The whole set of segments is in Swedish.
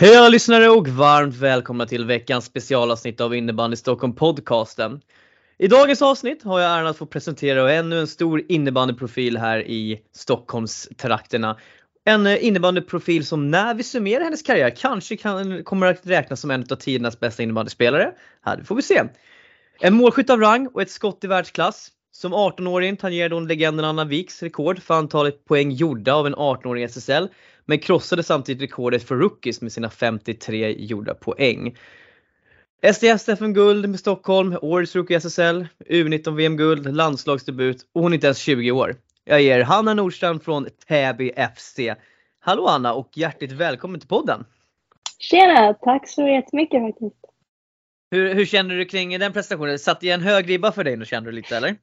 Hej alla lyssnare och varmt välkomna till veckans specialavsnitt av Innebandy Stockholm podcasten. I dagens avsnitt har jag äran att få presentera ännu en stor innebandyprofil här i Stockholmstrakterna. En eh, innebandyprofil som när vi summerar hennes karriär kanske kan, kommer att räknas som en av tidernas bästa innebandyspelare. Här får vi se. En målskytt av rang och ett skott i världsklass. Som 18-åring tangerade hon legenden Anna Wiks rekord för antalet poäng gjorda av en 18-åring i SSL men krossade samtidigt rekordet för rookies med sina 53 gjorda poäng. SDF FM-guld med Stockholm, årets rookie SSL, U19 VM-guld, landslagsdebut och hon är inte ens 20 år. Jag ger Hanna Nordstrand från Täby FC. Hallå Anna och hjärtligt välkommen till podden! Tjena! Tack så jättemycket faktiskt. Hur, hur känner du kring den prestationen? Satt det en hög ribba för dig nu kände du lite eller?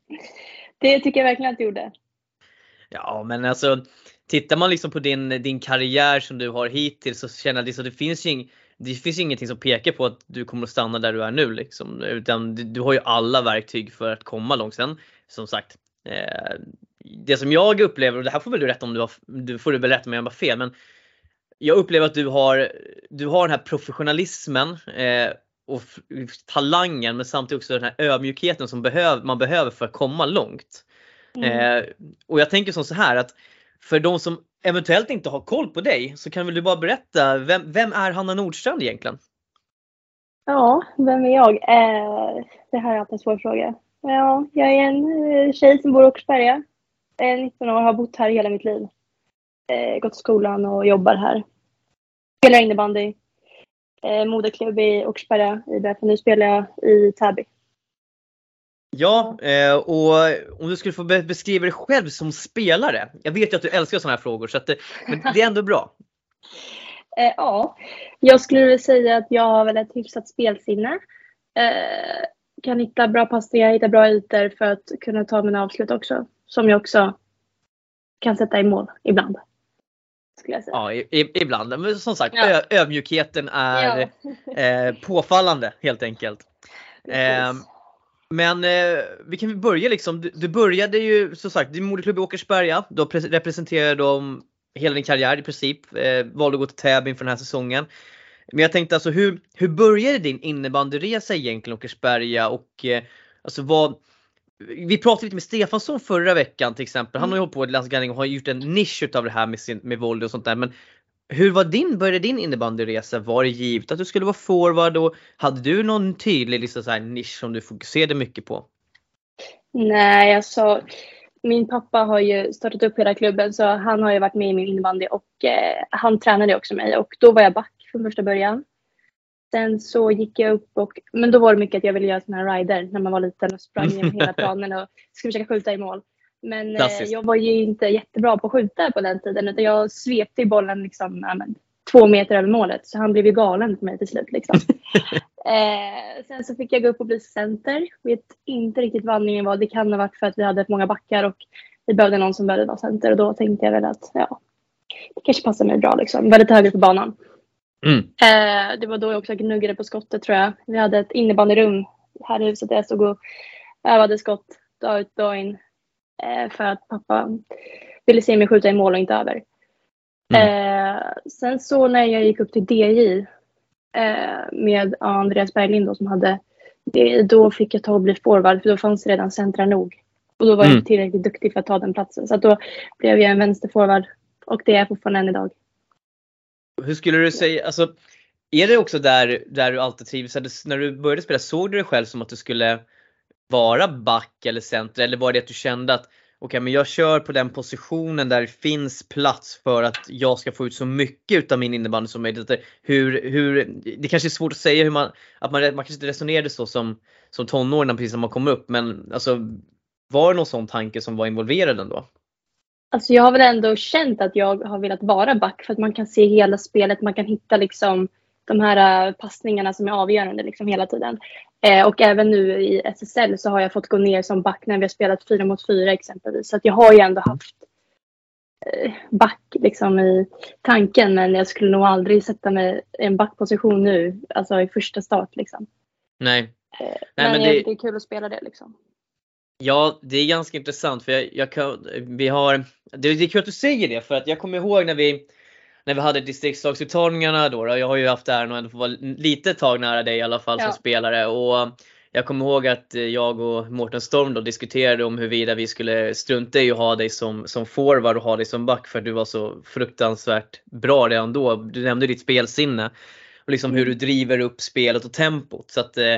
Det tycker jag verkligen att det gjorde. Ja men alltså tittar man liksom på din, din karriär som du har hittills så känner jag att liksom, det finns ju ing, det finns ingenting som pekar på att du kommer att stanna där du är nu liksom. Utan du har ju alla verktyg för att komma långt. Sen som sagt, eh, det som jag upplever, och det här får väl du rätta om du har, du får du väl rätta om jag har fel, men jag upplever att du har, du har den här professionalismen eh, och talangen men samtidigt också den här ödmjukheten som behöv, man behöver för att komma långt. Mm. Eh, och jag tänker som så här att för de som eventuellt inte har koll på dig så kan väl du bara berätta, vem, vem är Hanna Nordstrand egentligen? Ja, vem är jag? Eh, det här är alltid en svår fråga. Ja, jag är en eh, tjej som bor i Åkersberga. Är 19 år, har bott här hela mitt liv. Eh, gått i skolan och jobbar här. Spelar innebandy. Eh, moderklubb i Åkersberga, IBF. Nu spelar jag i Täby. Ja, eh, och om du skulle få beskriva dig själv som spelare. Jag vet ju att du älskar sådana här frågor så att det, men det är ändå bra. Eh, ja, jag skulle vilja säga att jag har väl ett hyfsat spelsinne. Eh, kan hitta bra passningar, hitta bra ytor för att kunna ta mina avslut också. Som jag också kan sätta i mål ibland. Ja, i, ibland. Men som sagt, ja. ödmjukheten är ja. påfallande helt enkelt. Men eh, vi kan börja liksom. Du, du, började ju som sagt, din moderklubb i Åkersberga. Du representerade dem hela din karriär i princip. Eh, valde att gå till Täby inför den här säsongen. Men jag tänkte alltså hur, hur började din innebandyresa egentligen Åkersberga och eh, alltså vad vi pratade lite med Stefansson förra veckan till exempel. Han har ju hållit på i Landsgärning och har gjort en nisch utav det här med, sin, med våld och sånt där. Men hur var din, började din innebandyresa? Var det givet att du skulle vara forward och hade du någon tydlig liksom så här nisch som du fokuserade mycket på? Nej, alltså min pappa har ju startat upp hela klubben så han har ju varit med i min innebandy och eh, han tränade också mig och då var jag back från första början. Sen så gick jag upp och, men då var det mycket att jag ville göra sådana här rider när man var liten och sprang genom hela planen och skulle försöka skjuta i mål. Men eh, jag var ju inte jättebra på att skjuta på den tiden utan jag svepte bollen liksom, ja, men, två meter över målet så han blev ju galen på mig till slut. Liksom. eh, sen så fick jag gå upp och bli center. Vet inte riktigt vad anledningen var. Det kan ha varit för att vi hade många backar och vi behövde någon som behövde vara center och då tänkte jag väl att ja, det kanske passar mig bra liksom. Lite högre på banan. Mm. Eh, det var då jag också gnuggade på skottet tror jag. Vi hade ett innebandyrum här i huset där jag stod och övade skott dag ut dag in. Eh, för att pappa ville se mig skjuta i mål och inte över. Mm. Eh, sen så när jag gick upp till DJ eh, med Andreas Berglind då, som hade det, då fick jag ta och bli forward för då fanns det redan centra nog. Och då var mm. jag tillräckligt duktig för att ta den platsen. Så då blev jag en vänsterforward och det är jag fortfarande än idag. Hur skulle du säga, alltså är det också där, där du alltid trivs? När du började spela, såg du dig själv som att du skulle vara back eller center eller var det att du kände att okej okay, men jag kör på den positionen där det finns plats för att jag ska få ut så mycket utav min innebandy som möjligt. Hur, hur, det kanske är svårt att säga hur man, att man, man kanske inte resonerade så som, som tonåring precis när man kom upp men alltså var det någon sån tanke som var involverad ändå? Alltså jag har väl ändå känt att jag har velat vara back för att man kan se hela spelet, man kan hitta liksom de här passningarna som är avgörande liksom hela tiden. Eh, och även nu i SSL så har jag fått gå ner som back när vi har spelat fyra mot fyra exempelvis. Så att jag har ju ändå haft eh, back liksom i tanken men jag skulle nog aldrig sätta mig i en backposition nu, alltså i första start liksom. Nej. Eh, Nej men, men det... det är kul att spela det liksom. Ja, det är ganska intressant för jag, jag kan, vi har, det, det är kul att du säger det för att jag kommer ihåg när vi när vi hade distriktslagsuttagningarna då, då, jag har ju haft äran att få vara lite tag nära dig i alla fall som spelare. Och jag kommer ihåg att jag och Mårten Storm då diskuterade om huruvida vi skulle strunta i att ha dig som, som forward och ha dig som back för att du var så fruktansvärt bra redan då. Du nämnde ditt spelsinne och liksom hur du mm. driver upp spelet och tempot. Så att, eh,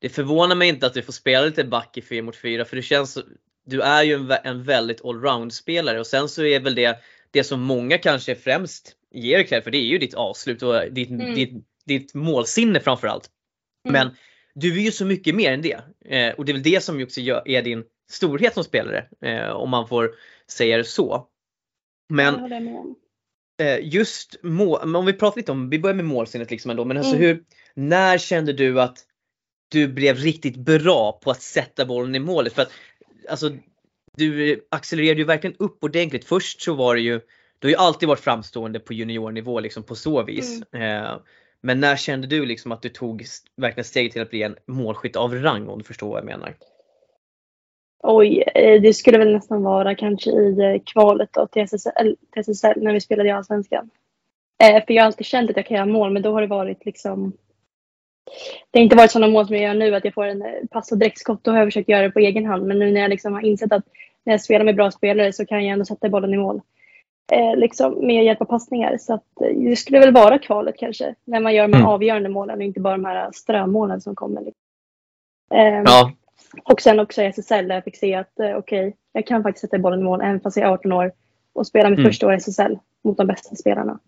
det förvånar mig inte att du får spela lite back i 4 mot 4 för det känns, du är ju en, en väldigt allround spelare och sen så är väl det det som många kanske främst ger cred för det är ju ditt avslut och ditt, mm. ditt, ditt målsinne framförallt. Mm. Men du är ju så mycket mer än det. Eh, och det är väl det som också gör, är din storhet som spelare. Eh, om man får säga det så. Men eh, just mål, om vi pratar lite om, vi börjar med målsinnet liksom ändå. Men alltså mm. hur, när kände du att du blev riktigt bra på att sätta bollen i målet? För att alltså, du accelererade ju verkligen upp ordentligt. Först så var det ju, du har ju alltid varit framstående på juniornivå liksom på så vis. Mm. Eh, men när kände du liksom att du tog verkligen steget till att bli en målskytt av rang om du förstår vad jag menar? Oj, eh, det skulle väl nästan vara kanske i eh, kvalet då till SSL, till SSL när vi spelade i Allsvenskan. Eh, för jag har alltid känt att jag kan göra mål men då har det varit liksom det har inte varit sådana mål som jag gör nu att jag får en pass och direktskott. Då har jag försökt göra det på egen hand. Men nu när jag liksom har insett att när jag spelar med bra spelare så kan jag ändå sätta bollen i mål eh, liksom, med hjälp av passningar. Så att, eh, det skulle väl vara kvalet kanske. När man gör de här mm. avgörande målen och inte bara de här strömålen som kommer. Eh, ja. Och sen också i SSL där jag fick se att eh, okej, okay, jag kan faktiskt sätta bollen i mål även fast jag är 18 år och spela mitt mm. första år i SSL mot de bästa spelarna.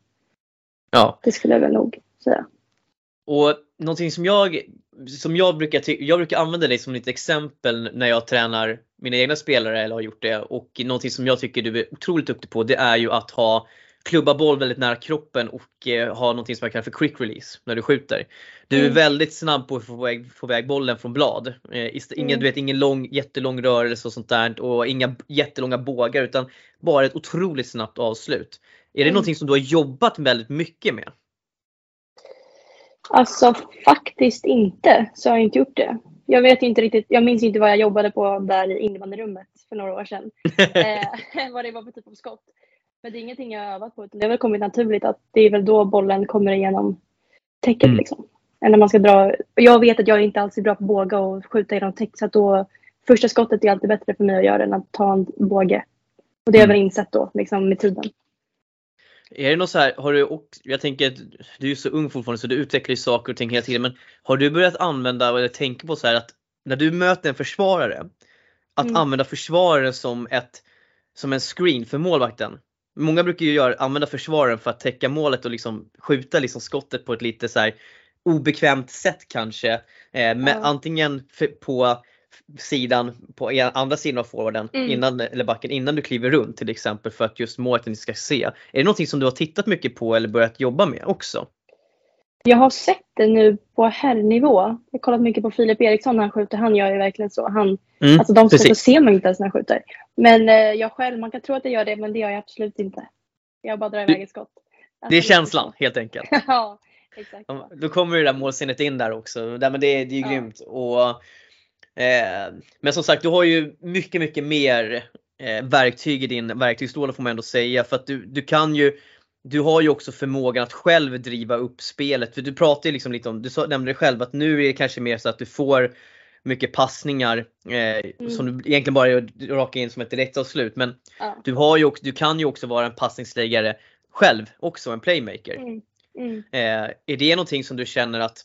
Ja. Det skulle jag väl nog säga. Och någonting som jag, som jag brukar, jag brukar använda dig som ett exempel när jag tränar mina egna spelare eller har gjort det och någonting som jag tycker du är otroligt duktig på det är ju att ha klubba boll väldigt nära kroppen och eh, ha någonting som jag kallar för quick release när du skjuter. Du är mm. väldigt snabb på att få väg, få väg bollen från blad. Eh, ingen, mm. du vet, ingen lång, jättelång rörelse och sånt där och inga jättelånga bågar utan bara ett otroligt snabbt avslut. Är det mm. någonting som du har jobbat väldigt mycket med? Alltså faktiskt inte så har jag inte gjort det. Jag vet inte riktigt, jag minns inte vad jag jobbade på där i innebandyrummet för några år sedan. eh, vad det var för typ av skott. Men det är ingenting jag har övat på utan det har väl kommit naturligt att det är väl då bollen kommer igenom täcket mm. liksom. När man ska dra. Jag vet att jag inte alls är bra på båga och skjuta genom täck så att då första skottet är alltid bättre för mig att göra än att ta en båge. Och det har jag mm. väl insett då liksom med tiden. Är det något så här, har du, och jag tänker att du är så ung fortfarande så du utvecklar ju saker och ting hela tiden. Men har du börjat använda eller tänka på så här att när du möter en försvarare, att mm. använda försvararen som, ett, som en screen för målvakten. Många brukar ju göra, använda försvararen för att täcka målet och liksom skjuta liksom skottet på ett lite så här obekvämt sätt kanske. Eh, med, ja. Antingen på sidan på andra sidan av forwarden mm. innan, eller backen innan du kliver runt till exempel för att just målet inte ska se. Är det någonting som du har tittat mycket på eller börjat jobba med också? Jag har sett det nu på herrnivå. Jag har kollat mycket på Filip Eriksson när han skjuter. Han gör ju verkligen så. Han, mm, alltså de skotten ser man inte ens när han skjuter. Men eh, jag själv, man kan tro att jag gör det men det gör jag absolut inte. Jag bara drar iväg ett skott. Alltså, det är känslan helt enkelt. ja, exakt. Då kommer det där målsinnet in där också. men det, är, det är ju ja. grymt. Och men som sagt, du har ju mycket, mycket mer eh, verktyg i din verktygslåda får man ändå säga. För att du, du kan ju du har ju också förmågan att själv driva upp spelet. För du pratar ju liksom lite om, du nämnde det själv att nu är det kanske mer så att du får mycket passningar eh, mm. som du egentligen bara raka in som ett direktavslut. Men ja. du, har ju också, du kan ju också vara en passningsläggare själv också, en playmaker. Mm. Mm. Eh, är det någonting som du känner att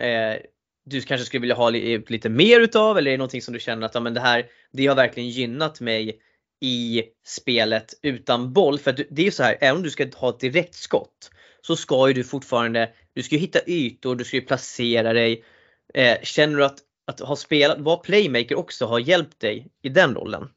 eh, du kanske skulle vilja ha eh, lite mer utav eller är det någonting som du känner att ja, men det här det har verkligen gynnat mig i spelet utan boll? För det är ju så här, även om du ska ha ett direktskott så ska ju du fortfarande, du ska ju hitta ytor, du ska ju placera dig. Eh, känner du att, att ha spelat, vara playmaker också har hjälpt dig i den rollen?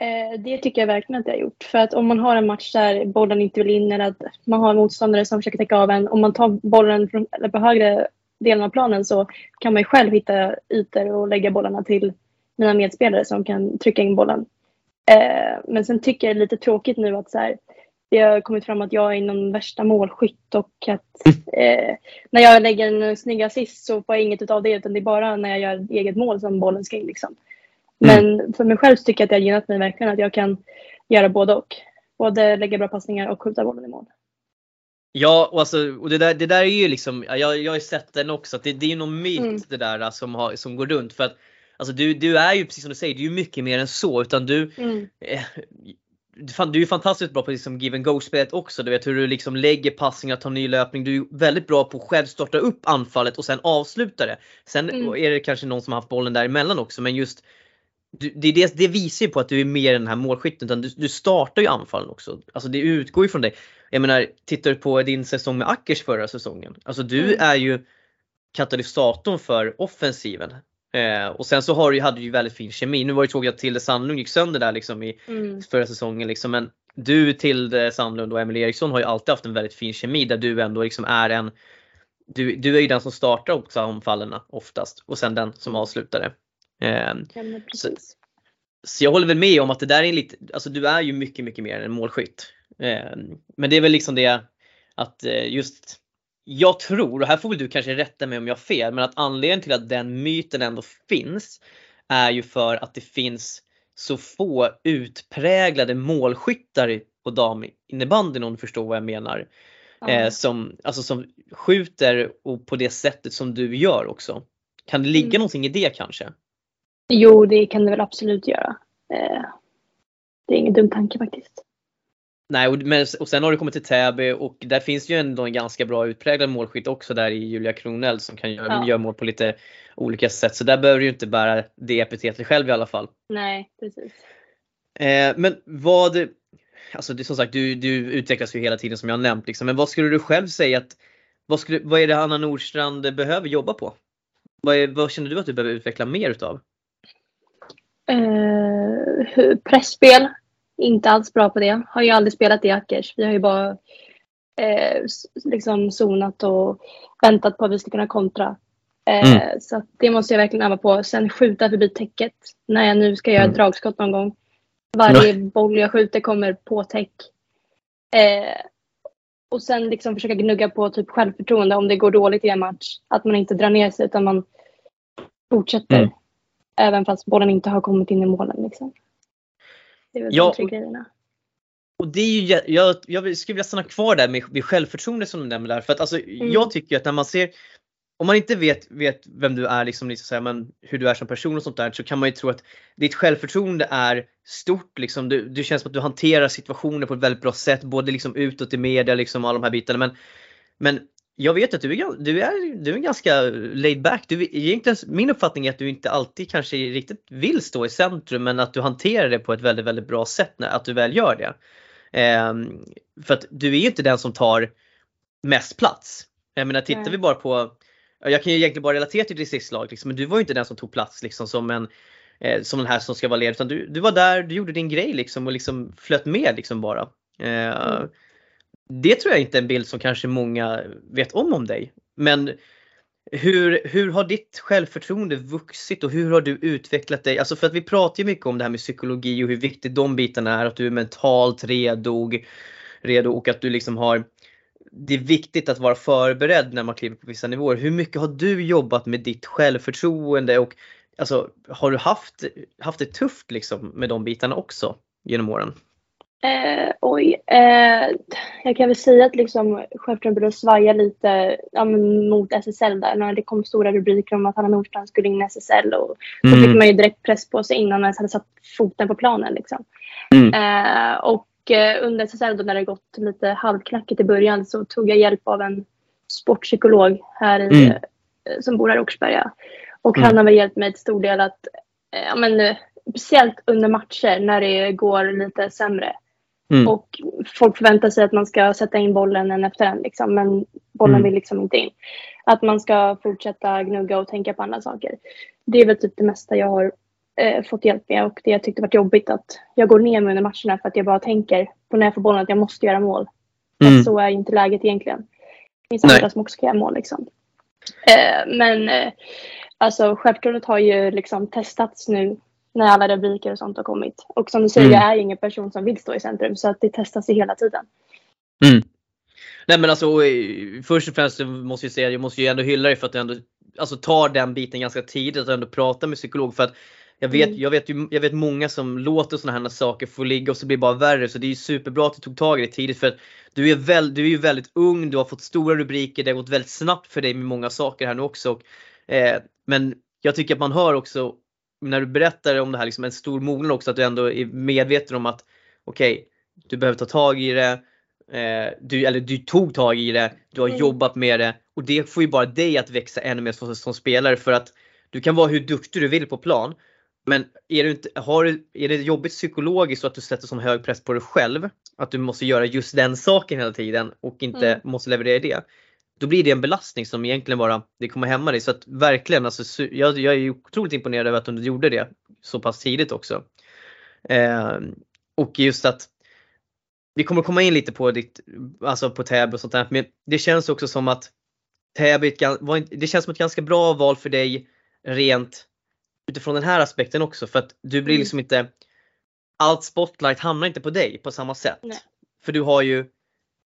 Eh, det tycker jag verkligen att det har gjort. För att om man har en match där bollen inte vill in eller att man har en motståndare som försöker täcka av en. Om man tar bollen från, eller på högre delen av planen så kan man ju själv hitta ytor och lägga bollarna till mina medspelare som kan trycka in bollen. Eh, men sen tycker jag det är lite tråkigt nu att så här, det har kommit fram att jag är någon värsta målskytt och att eh, när jag lägger en snygg assist så får jag inget av det utan det är bara när jag gör eget mål som bollen ska in. Liksom. Men mm. för mig själv tycker jag att det har gynnat mig verkligen att jag kan göra både och. Både lägga bra passningar och skjuta bollen i mål. Ja, och, alltså, och det, där, det där är ju liksom, jag, jag har ju sett den också, att det, det är ju någon myt mm. det där som, har, som går runt. För att alltså, du, du är ju precis som du säger, du är ju mycket mer än så. Utan du, mm. eh, du är ju fantastiskt bra på liksom give and go-spelet också. Du vet hur du liksom lägger passningar, tar ny löpning. Du är väldigt bra på att själv starta upp anfallet och sen avsluta det. Sen mm. är det kanske någon som har haft bollen däremellan också men just det, det, det visar ju på att du är mer än den här målskytten. Utan du, du startar ju anfallen också. Alltså det utgår ju från dig. Jag menar, tittar du på din säsong med Ackers förra säsongen. Alltså du mm. är ju katalysatorn för offensiven. Eh, och sen så har du, hade du ju väldigt fin kemi. Nu var det tråkigt att Tilde Sandlund gick sönder där liksom i mm. förra säsongen. Liksom. Men du, Tilde Sandlund och Emil Eriksson har ju alltid haft en väldigt fin kemi där du ändå liksom är en du, du är ju den som startar också anfallen oftast och sen den som avslutar det. Eh, ja, så, så, jag håller väl med om att det där är lite, alltså du är ju mycket, mycket mer än en målskytt. Eh, men det är väl liksom det att eh, just jag tror, och här får väl du kanske rätta mig om jag har fel, men att anledningen till att den myten ändå finns är ju för att det finns så få utpräglade målskyttar på daminnebandyn om du förstår vad jag menar. Mm. Eh, som, alltså som skjuter och på det sättet som du gör också. Kan det ligga mm. någonting i det kanske? Jo, det kan det väl absolut göra. Eh, det är ingen dum tanke faktiskt. Nej, och, men, och sen har du kommit till Täby och där finns ju ändå en ganska bra utpräglad målskytt också där i Julia Kronell som kan göra, ja. göra mål på lite olika sätt. Så där behöver du inte bära det epitetet själv i alla fall. Nej, precis. Eh, men vad, alltså det, som sagt du, du utvecklas ju hela tiden som jag nämnt liksom. Men vad skulle du själv säga att, vad, skulle, vad är det Anna Nordstrand behöver jobba på? Vad, är, vad känner du att du behöver utveckla mer utav? Eh, pressspel inte alls bra på det. Har ju aldrig spelat i Ackers. Vi har ju bara eh, liksom zonat och väntat på att vi ska kunna kontra. Eh, mm. Så det måste jag verkligen öva på. Sen skjuta förbi täcket när jag nu ska göra mm. dragskott någon gång. Varje mm. boll jag skjuter kommer på täck. Eh, och sen liksom försöka gnugga på typ självförtroende om det går dåligt i en match. Att man inte drar ner sig utan man fortsätter. Mm. Även fast bollen inte har kommit in i målen. Liksom. Det är väl ja, de tre grejerna. Och det är ju, jag, jag skulle vilja stanna kvar där med, med självförtroende som du nämnde där. För att alltså, mm. jag tycker att när man ser, om man inte vet, vet vem du är, liksom, liksom, så men hur du är som person och sånt där, så kan man ju tro att ditt självförtroende är stort. Liksom. Du, du känns som att du hanterar situationer på ett väldigt bra sätt, både liksom utåt i media, liksom, alla de här bitarna. Men, men jag vet att du är, du är, du är ganska laid back. Du, egentligen, min uppfattning är att du inte alltid kanske riktigt vill stå i centrum men att du hanterar det på ett väldigt, väldigt bra sätt när att du väl gör det. Eh, för att du är ju inte den som tar mest plats. Jag menar tittar Nej. vi bara på, jag kan ju egentligen bara relatera till distriktslag liksom, men du var ju inte den som tog plats liksom som en eh, som den här som ska vara ledare utan du, du var där, du gjorde din grej liksom och liksom flöt med liksom bara. Eh, mm det tror jag inte är en bild som kanske många vet om om dig. Men hur, hur har ditt självförtroende vuxit och hur har du utvecklat dig? Alltså för att vi pratar ju mycket om det här med psykologi och hur viktigt de bitarna är. Att du är mentalt redo, redo och att du liksom har det är viktigt att vara förberedd när man kliver på vissa nivåer. Hur mycket har du jobbat med ditt självförtroende och alltså, har du haft, haft det tufft liksom med de bitarna också genom åren? Eh, oj, eh, jag kan väl säga att liksom självförtroendet började svaja lite ja, mot SSL där när det kom stora rubriker om att Hanna Nordstrand skulle in i SSL och mm. då fick man ju direkt press på sig innan man ens hade satt foten på planen. Liksom. Mm. Eh, och eh, under SSL då när det gått lite halvknackigt i början så tog jag hjälp av en sportpsykolog här i, mm. Eh, som bor här i Åkersberga. Och han mm. har väl hjälpt mig till stor del att, eh, ja men speciellt under matcher när det går lite sämre Mm. Och folk förväntar sig att man ska sätta in bollen en efter en liksom, men bollen mm. vill liksom inte in. Att man ska fortsätta gnugga och tänka på andra saker. Det är väl typ det mesta jag har eh, fått hjälp med och det jag tyckte varit jobbigt att jag går ner mig under matcherna för att jag bara tänker på när jag får bollen att jag måste göra mål. Mm. Så är inte läget egentligen. Det finns andra som också ska göra mål liksom. Eh, men eh, alltså självförtroendet har ju liksom testats nu när alla rubriker och sånt har kommit. Och som du säger, mm. jag är ingen person som vill stå i centrum så att det testas ju hela tiden. Mm. Nej men alltså först och främst måste jag säga, jag måste ju ändå hylla dig för att du ändå alltså, tar den biten ganska tidigt och ändå pratar med psykolog. För att Jag vet, Mm. jag, vet ju, jag vet många som låter sådana här saker få ligga och så blir det bara värre. Så det är ju superbra att du tog tag i det tidigt för att du är, väl, du är ju väldigt ung, du har fått stora rubriker, det har gått väldigt snabbt för dig med många saker här nu också. Och, eh, men jag tycker att man hör också när du berättar om det här, liksom en stor mognad också, att du ändå är medveten om att okej, du behöver ta tag i det. Eh, du, eller du tog tag i det, du har Mm. jobbat med det och det får ju bara dig att växa ännu mer som, som spelare för att du kan vara hur duktig du vill på plan. Men är, du inte, har, är det jobbigt psykologiskt så att du sätter sån hög press på dig själv, att du måste göra just den saken hela tiden och inte Mm. måste leverera det. Då blir det en belastning som egentligen bara, det kommer hämma dig. Så att verkligen, alltså, jag, jag är otroligt imponerad över att du gjorde det så pass tidigt också. Eh, och just att vi kommer komma in lite på ditt, alltså på Täby och sånt där, men det känns också som att Täby, det känns som ett ganska bra val för dig rent utifrån den här aspekten också för att du blir Mm. liksom inte, allt spotlight hamnar inte på dig på samma sätt. Nej. För du har ju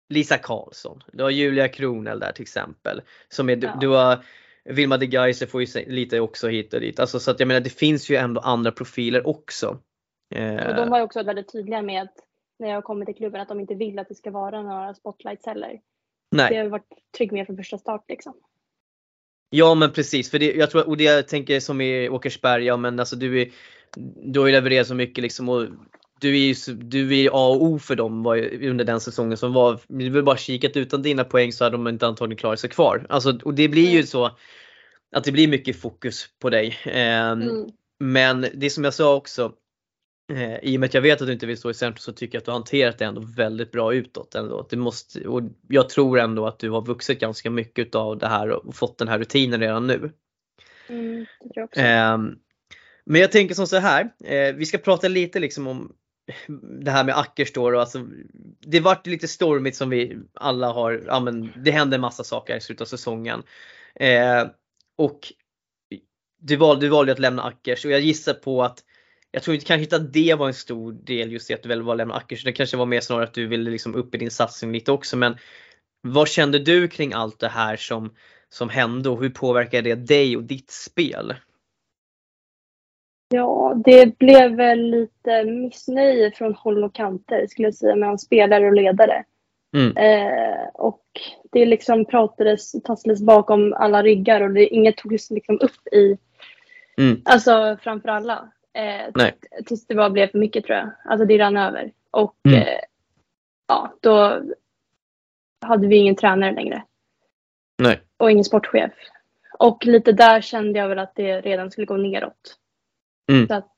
Lisa Karlsson, du har Julia Kronell där till exempel. Som är, du, Ja. du har Vilma de Geiser får ju lite också hit och dit. Alltså, så att jag menar det finns ju ändå andra profiler också. Eh, Och de var ju också väldigt tydliga med att när jag kommer till klubben att de inte vill att det ska vara några spotlights heller. nej. Det har varit trygg med från första start liksom. Ja men precis, för det, jag tror, och det jag tänker som i Åkersberga, ja, men alltså du, är, du har ju levererat så mycket liksom och du är ju du är A och O för dem under den säsongen som var. Vi vill bara kikat utan dina poäng så hade de inte antagligen klarat sig kvar. Alltså, och det blir ju Mm. så att det blir mycket fokus på dig. Ehm, Mm. Men det som jag sa också, eh, i och med att jag vet att du inte vill stå i centrum så tycker jag att du har hanterat det ändå väldigt bra utåt. Ändå. Det måste, och jag tror ändå att du har vuxit ganska mycket av det här och fått den här rutinen redan nu. Mm, jag. Ehm, men jag tänker som så här, eh, vi ska prata lite liksom om det här med Ackers då. och Alltså, det vart lite stormigt som vi alla har, ja, men det hände en massa saker i slutet av säsongen. Eh, och du valde, du valde att lämna Ackers och jag gissar på att jag tror inte kanske inte att det var en stor del just i att du väl var att lämna Ackers. Det kanske var mer snarare att du ville liksom upp i din satsning lite också. Men vad kände du kring allt det här som, som hände och hur påverkade det dig och ditt spel? Ja, det blev väl lite missnöje från håll och kanter skulle jag säga mellan spelare och ledare. Mm. Eh, och det liksom pratades, tasslades bakom alla ryggar och det, inget togs liksom upp i, Mm. alltså framför alla. Eh, tills det bara blev för mycket tror jag. Alltså det rann över. Och Mm. eh, ja, då hade vi ingen tränare längre. Nej. Och ingen sportchef. Och lite där kände jag väl att det redan skulle gå neråt. Mm. Så att,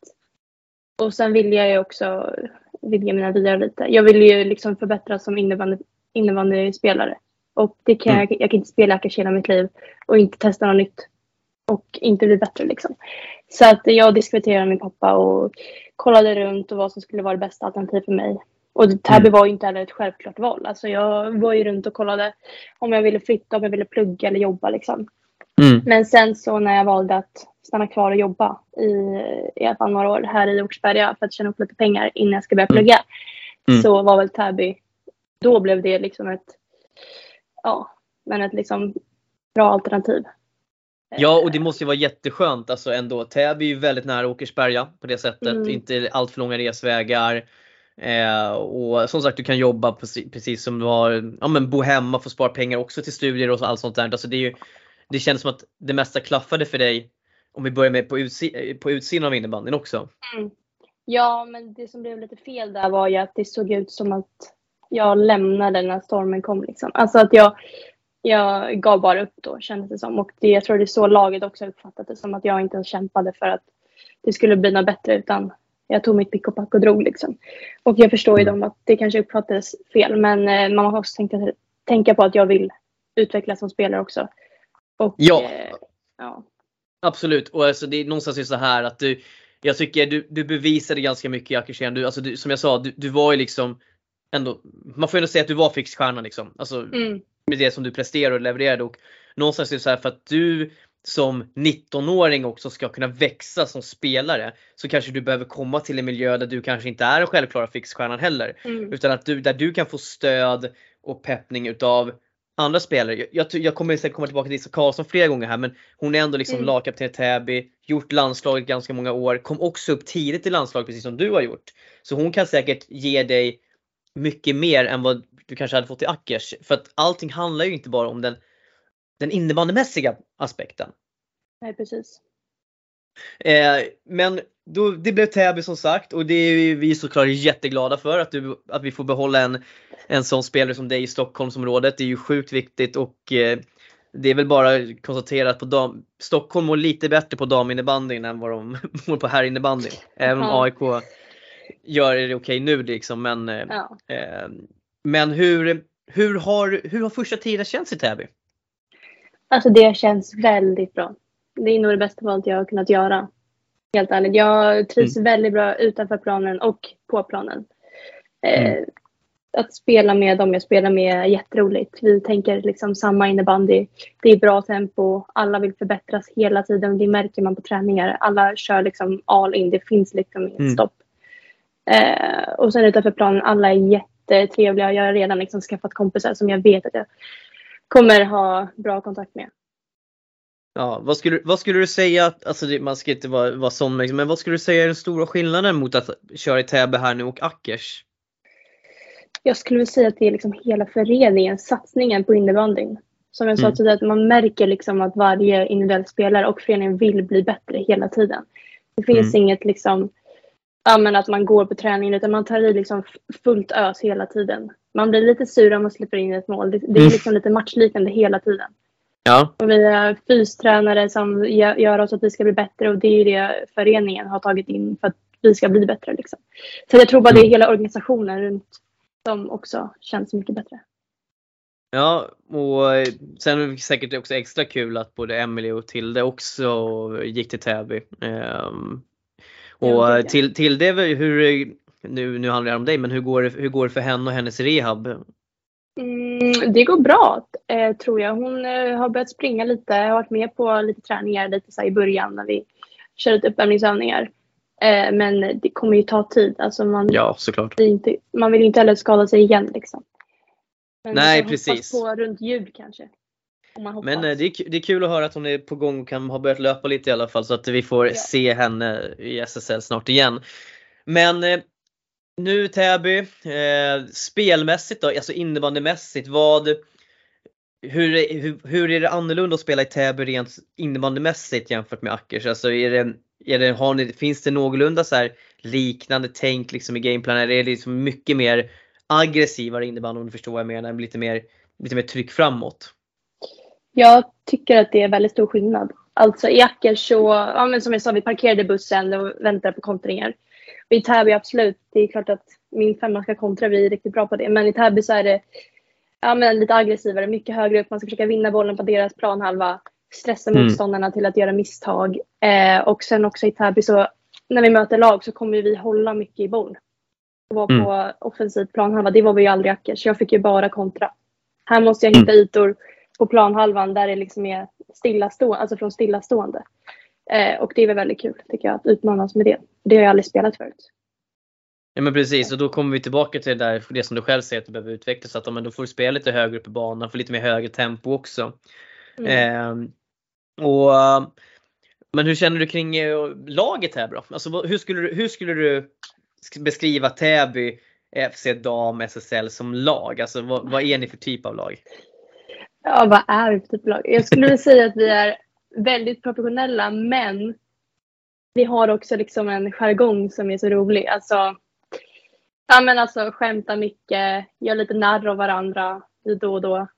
och sen ville jag ju också vidga mina vyer lite. Jag ville ju liksom förbättras som innebandy, innebandyspelare. Och det kan Mm. jag, jag kan inte spela Akash hela mitt liv och inte testa något nytt. Och inte bli bättre liksom. Så att jag diskuterade med min pappa och kollade runt och vad som skulle vara det bästa alternativet för mig. Och Täby Mm. var ju inte heller ett självklart val. Alltså jag var ju runt och kollade om jag ville flytta, om jag ville plugga eller jobba liksom. Mm. Men sen så när jag valde att stanna kvar och jobba i, i alla fall några år här i Åkersberga för att tjäna upp lite pengar innan jag ska börja Mm. plugga. Mm. Så var väl Täby, då blev det liksom ett, ja, men ett liksom bra alternativ. Ja och det måste ju vara jätteskönt alltså ändå. Täby är ju väldigt nära Åkersberga på det sättet. Mm. Inte allt för långa resvägar. Eh, och som sagt du kan jobba precis, precis som du har, ja men bo hemma, få spara pengar också till studier och allt sånt där. Alltså det, är ju, det känns som att det mesta klaffade för dig om vi börjar med på, utsi på utsidan av innebandyn också. Ja, men det som blev lite fel där var ju att det såg ut som att jag lämnade när stormen kom. Liksom. Alltså att jag, jag gav bara upp då kändes det som. Och det, jag tror det är så laget också uppfattat det som att jag inte ens kämpade för att det skulle bli något bättre utan jag tog mitt pick och pack och drog liksom. Och jag förstår ju Mm. dem att det kanske uppfattades fel men eh, man måste också tänka, tänka på att jag vill utvecklas som spelare också. Och, Ja. eh, ja. Absolut och alltså det är någonstans är så här att du Jag tycker du, du bevisade ganska mycket i Akersen. Du, alltså du, som jag sa, du, du var ju liksom ändå, man får ändå säga att du var fixstjärnan liksom. Alltså Mm. med det som du presterade och levererade och någonstans är det så här för att du som 19-åring också ska kunna växa som spelare så kanske du behöver komma till en miljö där du kanske inte är den självklara fixstjärnan heller. Mm. Utan att du, där du kan få stöd och peppning utav andra spelare. Jag, jag, kommer säkert komma tillbaka till Lisa Karlsson flera gånger här men hon är ändå liksom Mm. lagkapten i Täby, gjort landslaget ganska många år, kom också upp tidigt i landslaget precis som du har gjort. Så hon kan säkert ge dig mycket mer än vad du kanske hade fått i Ackers. För att allting handlar ju inte bara om den, den innebandymässiga aspekten. Nej, precis. Eh, men då, det blev Täby som sagt och det är vi såklart jätteglada för att, du, att vi får behålla en, en sån spelare som dig i Stockholmsområdet. Det är ju sjukt viktigt och eh, det är väl bara att konstatera att på dam, Stockholm mår lite bättre på daminnebandyn än vad de mår på herrinnebandyn. Även om. AIK gör det okej nu liksom. Men, eh, Ja. eh, men hur, hur, har, hur har första tiden känts i Täby? Alltså det känns väldigt bra. Det är nog det bästa valet jag har kunnat göra. Helt ärligt. Jag trivs väldigt bra utanför planen och på planen. Eh, Mm. Att spela med dem jag spelar med är jätteroligt. Vi tänker liksom samma innebandy. Det är bra tempo. Alla vill förbättras hela tiden. Det märker man på träningar. Alla kör liksom all in. Det finns liksom inget Mm. stopp. Eh, och sen utanför planen, alla är jättetrevliga. Jag har redan liksom skaffat kompisar som jag vet att jag kommer ha bra kontakt med. Ja, vad skulle, vad skulle du säga, att- alltså det, man ska inte vara, vara sån, liksom, men vad skulle du säga är den stora skillnaden mot att köra i Täby här nu och Ackers? Jag skulle vilja säga att det är liksom hela föreningen, satsningen på innebandyn. Som jag sa Mm. tidigare, att man märker liksom att varje individuell spelare och föreningen vill bli bättre hela tiden. Det finns Mm. inget liksom, ja, men att man går på träningen utan man tar i liksom fullt ös hela tiden. Man blir lite sur om man släpper in ett mål. Det, det är Mm. liksom lite matchliknande hela tiden. Ja, Och vi har fystränare som gö- gör oss att vi ska bli bättre och det är ju det föreningen har tagit in för att vi ska bli bättre. Liksom. Så jag tror bara det är Mm. hela organisationen runt som också känns mycket bättre. ja och eh, sen är det säkert också extra kul att både Emily och Tilde också gick till Täby. Ehm, och Ja, till, det, hur, nu, nu handlar det om dig, men hur går det, hur går det för henne och hennes rehab? Mm, det går bra eh, tror jag. Hon eh, har börjat springa lite. Jag har varit med på lite träningar lite så i början när vi körde lite uppvärmningsövningar. Eh, men det kommer ju ta tid. Alltså man, Ja, såklart. inte, man vill ju inte heller skada sig igen. Liksom. Men Nej, hoppas precis. på runt jul kanske. Men det är, det är kul att höra att hon är på gång och kan ha börjat löpa lite i alla fall så att vi får Ja. se henne i SSL snart igen. Men nu Täby, eh, spelmässigt då, alltså innebandymässigt, vad, hur, är- hur, hur är det annorlunda att spela i Täby rent innebandymässigt jämfört med Ackers? Alltså är det, är det, har ni, finns det någorlunda så här liknande tänk liksom i gameplanen? Eller är det liksom mycket mer aggressivare innebandy om du förstår vad jag menar? Lite mer, lite mer tryck framåt? Jag tycker att det är väldigt stor skillnad. Alltså i Ackers så, ja, men som jag sa, vi parkerade bussen och väntade på kontringar. I Täby absolut, det är klart att min femma ska kontra, vi är riktigt bra på det. Men i Täby så är det ja, men lite aggressivare, mycket högre upp. Man ska försöka vinna bollen på deras planhalva. Stressa Mm. motståndarna till att göra misstag. Eh, och sen också i Täby så, när vi möter lag så kommer vi hålla mycket i boll. Och vara Mm. på offensiv planhalva, det var vi ju aldrig Ackers. Så jag fick ju bara kontra. Här måste jag hitta ytor på planhalvan där det liksom är stillastående, alltså från stillastående. Eh, och det är väl väldigt kul tycker jag att utmanas med det. Det har jag aldrig spelat förut. Ja men precis och då kommer vi tillbaka till det där, det som du själv säger att du behöver utvecklas. Att men då får du spela lite högre upp i banan, få lite mer högre tempo också. Mm. Ehm, och, eh, men hur känner du kring eh, laget här då? Alltså, hur, skulle du, hur skulle du sk- beskriva Täby FC Dam SSL som lag? Alltså vad, vad är ni för typ av lag? Ja, vad är vi för typ av lag? Jag skulle vilja säga att vi är väldigt professionella men vi har också liksom en jargong som är så rolig. Alltså, ja, men alltså skämta mycket, gör lite narr av varandra då och då.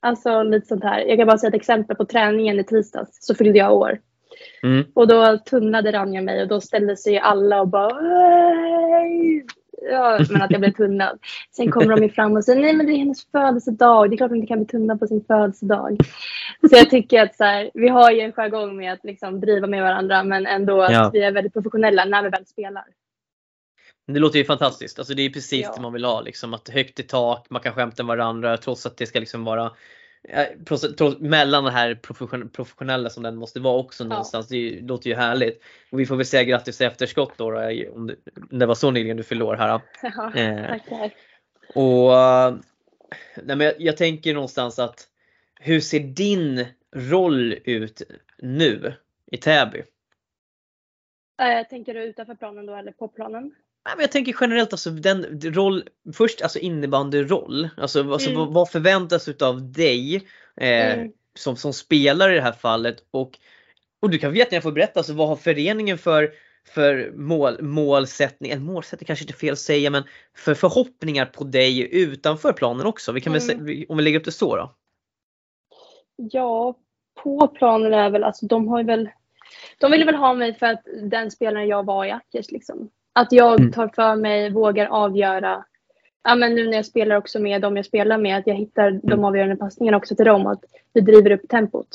Alltså lite sånt här. Jag kan bara säga ett exempel. På träningen i tisdags så fyllde jag år. Mm. Och då tunnade Ranja mig och då ställde sig alla och bara! Ja, men att jag blev tunnad. Sen kommer de ju fram och säger nej men det är hennes födelsedag. Det är klart hon inte kan bli tunnad på sin födelsedag. Så jag tycker att så här, vi har ju en jargong med att liksom driva med varandra men ändå att Ja. vi är väldigt professionella när vi väl spelar. Det låter ju fantastiskt. Alltså det är precis Ja. det man vill ha. Liksom, att högt i tak, man kan skämta med varandra trots att det ska liksom vara mellan det här profession, professionella som den måste vara också någonstans. Det är ju- låter ju härligt. Och vi får väl säga grattis i efterskott då, om det, det var så nyligen du fyllde år här. Ja, Eh. tackar. Och, eh, nej men jag, jag tänker någonstans att hur ser din roll ut nu i Täby? Äh, tänker du utanför planen då eller på planen? Nej, men jag tänker generellt alltså den roll, först alltså innebandyroll. Alltså, alltså Mm. vad, vad förväntas utav dig eh, Mm. som, som spelare i det här fallet? Och, och du kan jättegärna få berätta, alltså, vad har föreningen för, för mål, målsättning, eller målsättning kanske inte är fel att säga, men för förhoppningar på dig utanför planen också? Vi kan väl, Mm. sä- om vi lägger upp det så då? Ja, på planen är väl, alltså de har ju väl, de ville väl ha mig för att den spelaren jag var i Akers liksom. Att jag Mm. tar för mig, vågar avgöra. Ja men nu när jag spelar också med dem jag spelar med, att jag hittar Mm. de avgörande passningarna också till dem, att vi driver upp tempot.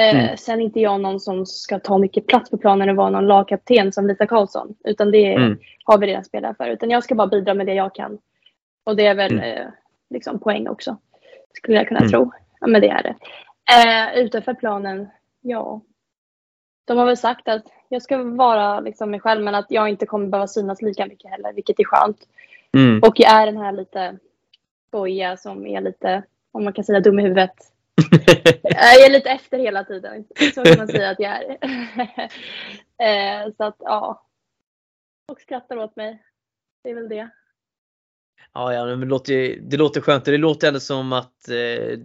Eh, Mm. Sen är inte jag någon som ska ta mycket plats på planen och vara någon lagkapten som Lisa Karlsson. Utan det Mm. har vi redan spelat för. Utan jag ska bara bidra med det jag kan. Och det är väl Mm. eh, liksom poäng också. Skulle jag kunna Mm. tro. Ja men det är det. Eh, utanför planen, ja. De har väl sagt att jag ska vara liksom mig själv men att jag inte kommer behöva synas lika mycket heller, vilket är skönt. Mm. Och jag är den här lite boja som är lite, om man kan säga dum i huvudet. Jag är lite efter hela tiden. Så kan man säga att jag är. eh, så att ja. Och skrattar åt mig. Det är väl det. Ja, ja men det, låter, det låter skönt och det låter ändå som att eh,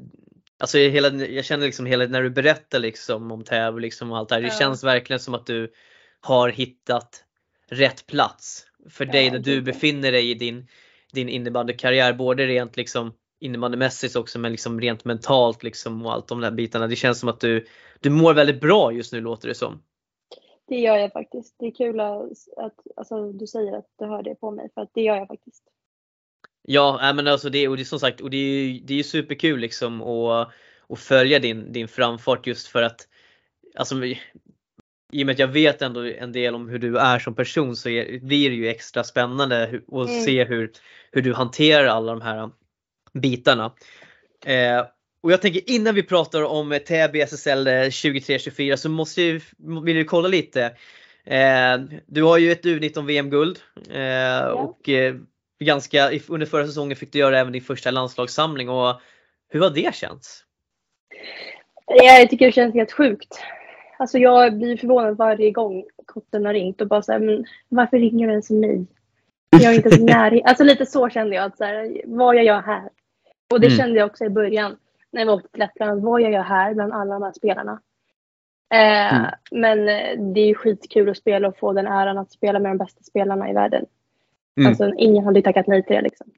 Alltså hela, jag känner liksom hela, när du berättar liksom om Täby liksom och allt det här. Det Ja. känns verkligen som att du har hittat rätt plats för dig Ja, där du befinner dig i din, din innebandykarriär. Både rent liksom innebandymässigt också men liksom rent mentalt liksom och allt de där bitarna. Det känns som att du, du mår väldigt bra just nu låter det som. Det gör jag faktiskt. Det är kul att, att alltså, du säger att du hör det på mig. För att det gör jag faktiskt. Ja, men alltså det, och det är som sagt, och det är ju det är superkul liksom att, att följa din, din framfart just för att alltså, i och med att jag vet ändå en del om hur du är som person så är, blir det ju extra spännande att Mm. se hur, hur du hanterar alla de här bitarna. Eh, och jag tänker innan vi pratar om Täby SSL 23-24 så måste jag, vill jag kolla lite. Eh, du har ju ett U19 VM-guld eh, och eh, ganska, under förra säsongen fick du göra även din första landslagssamling och hur har det känts? Jag tycker det känns helt sjukt. Alltså jag blir förvånad varje gång kotten har ringt och bara såhär, men varför ringer du ens mig? Jag är inte ens i närheten. Alltså lite så kände jag att så här, vad jag gör här. Och det Mm. kände jag också i början när vi åkte till Lettland. Vad jag gör här bland alla de här spelarna. Eh, Mm. Men eh, det är ju skitkul att spela och få den äran att spela med de bästa spelarna i världen. Mm. Alltså ingen hade tackat nej till det liksom.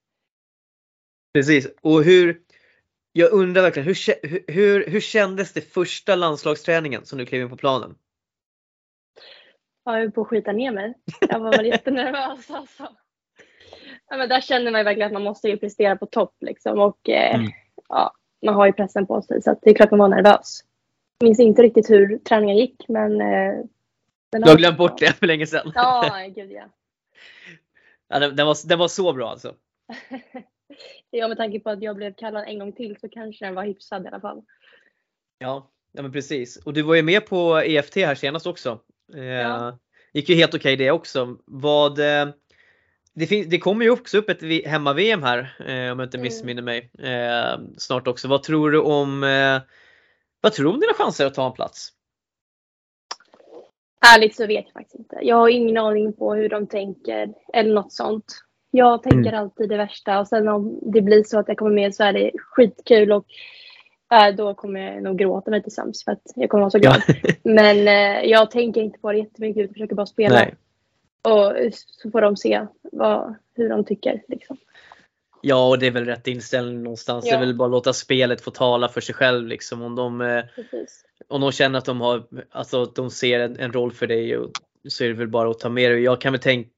Precis. Och hur, jag undrar verkligen, hur, hur, hur, kändes det första landslagsträningen som du klev in på planen? Jag höll på att skita ner mig. Jag var väl jättenervös alltså. Ja, men där känner man ju verkligen att man måste ju prestera på topp liksom. Och eh, Mm. ja, man har ju pressen på sig så det är klart man var nervös. Jag minns inte riktigt hur träningen gick men... Eh, Du har glömt bort det för länge sedan. Ja, gud ja. Ja, den, den, var, den var så bra alltså. Ja, med tanke på att jag blev kallad en gång till så kanske den var hyfsad i alla fall. Ja, ja men precis. Och du var ju med på EFT här senast också. Eh, Ja. Gick ju helt okej det också. Vad, eh, det, det kommer ju också upp ett hemma-VM här eh, om jag inte Mm. missminner mig. Eh, snart också. Vad tror du om eh, vad tror du om dina chanser att ta en plats? Ärligt så vet jag faktiskt inte. Jag har ingen aning på hur de tänker eller något sånt. Jag tänker Mm. alltid det värsta och sen om det blir så att jag kommer med så är det skitkul och äh, då kommer jag nog gråta mig till sömns för att jag kommer vara så glad. Men eh, jag tänker inte på det jättemycket utan försöker bara spela. Nej. Och så får de se vad, hur de tycker. Liksom. Ja, och det är väl rätt inställning någonstans. Det Ja. är väl bara att låta spelet få tala för sig själv liksom. Om de, eh, Precis. Om de känner att de har, alltså de ser en, en roll för dig och, så är det väl bara att ta med det. Jag kan väl tänka,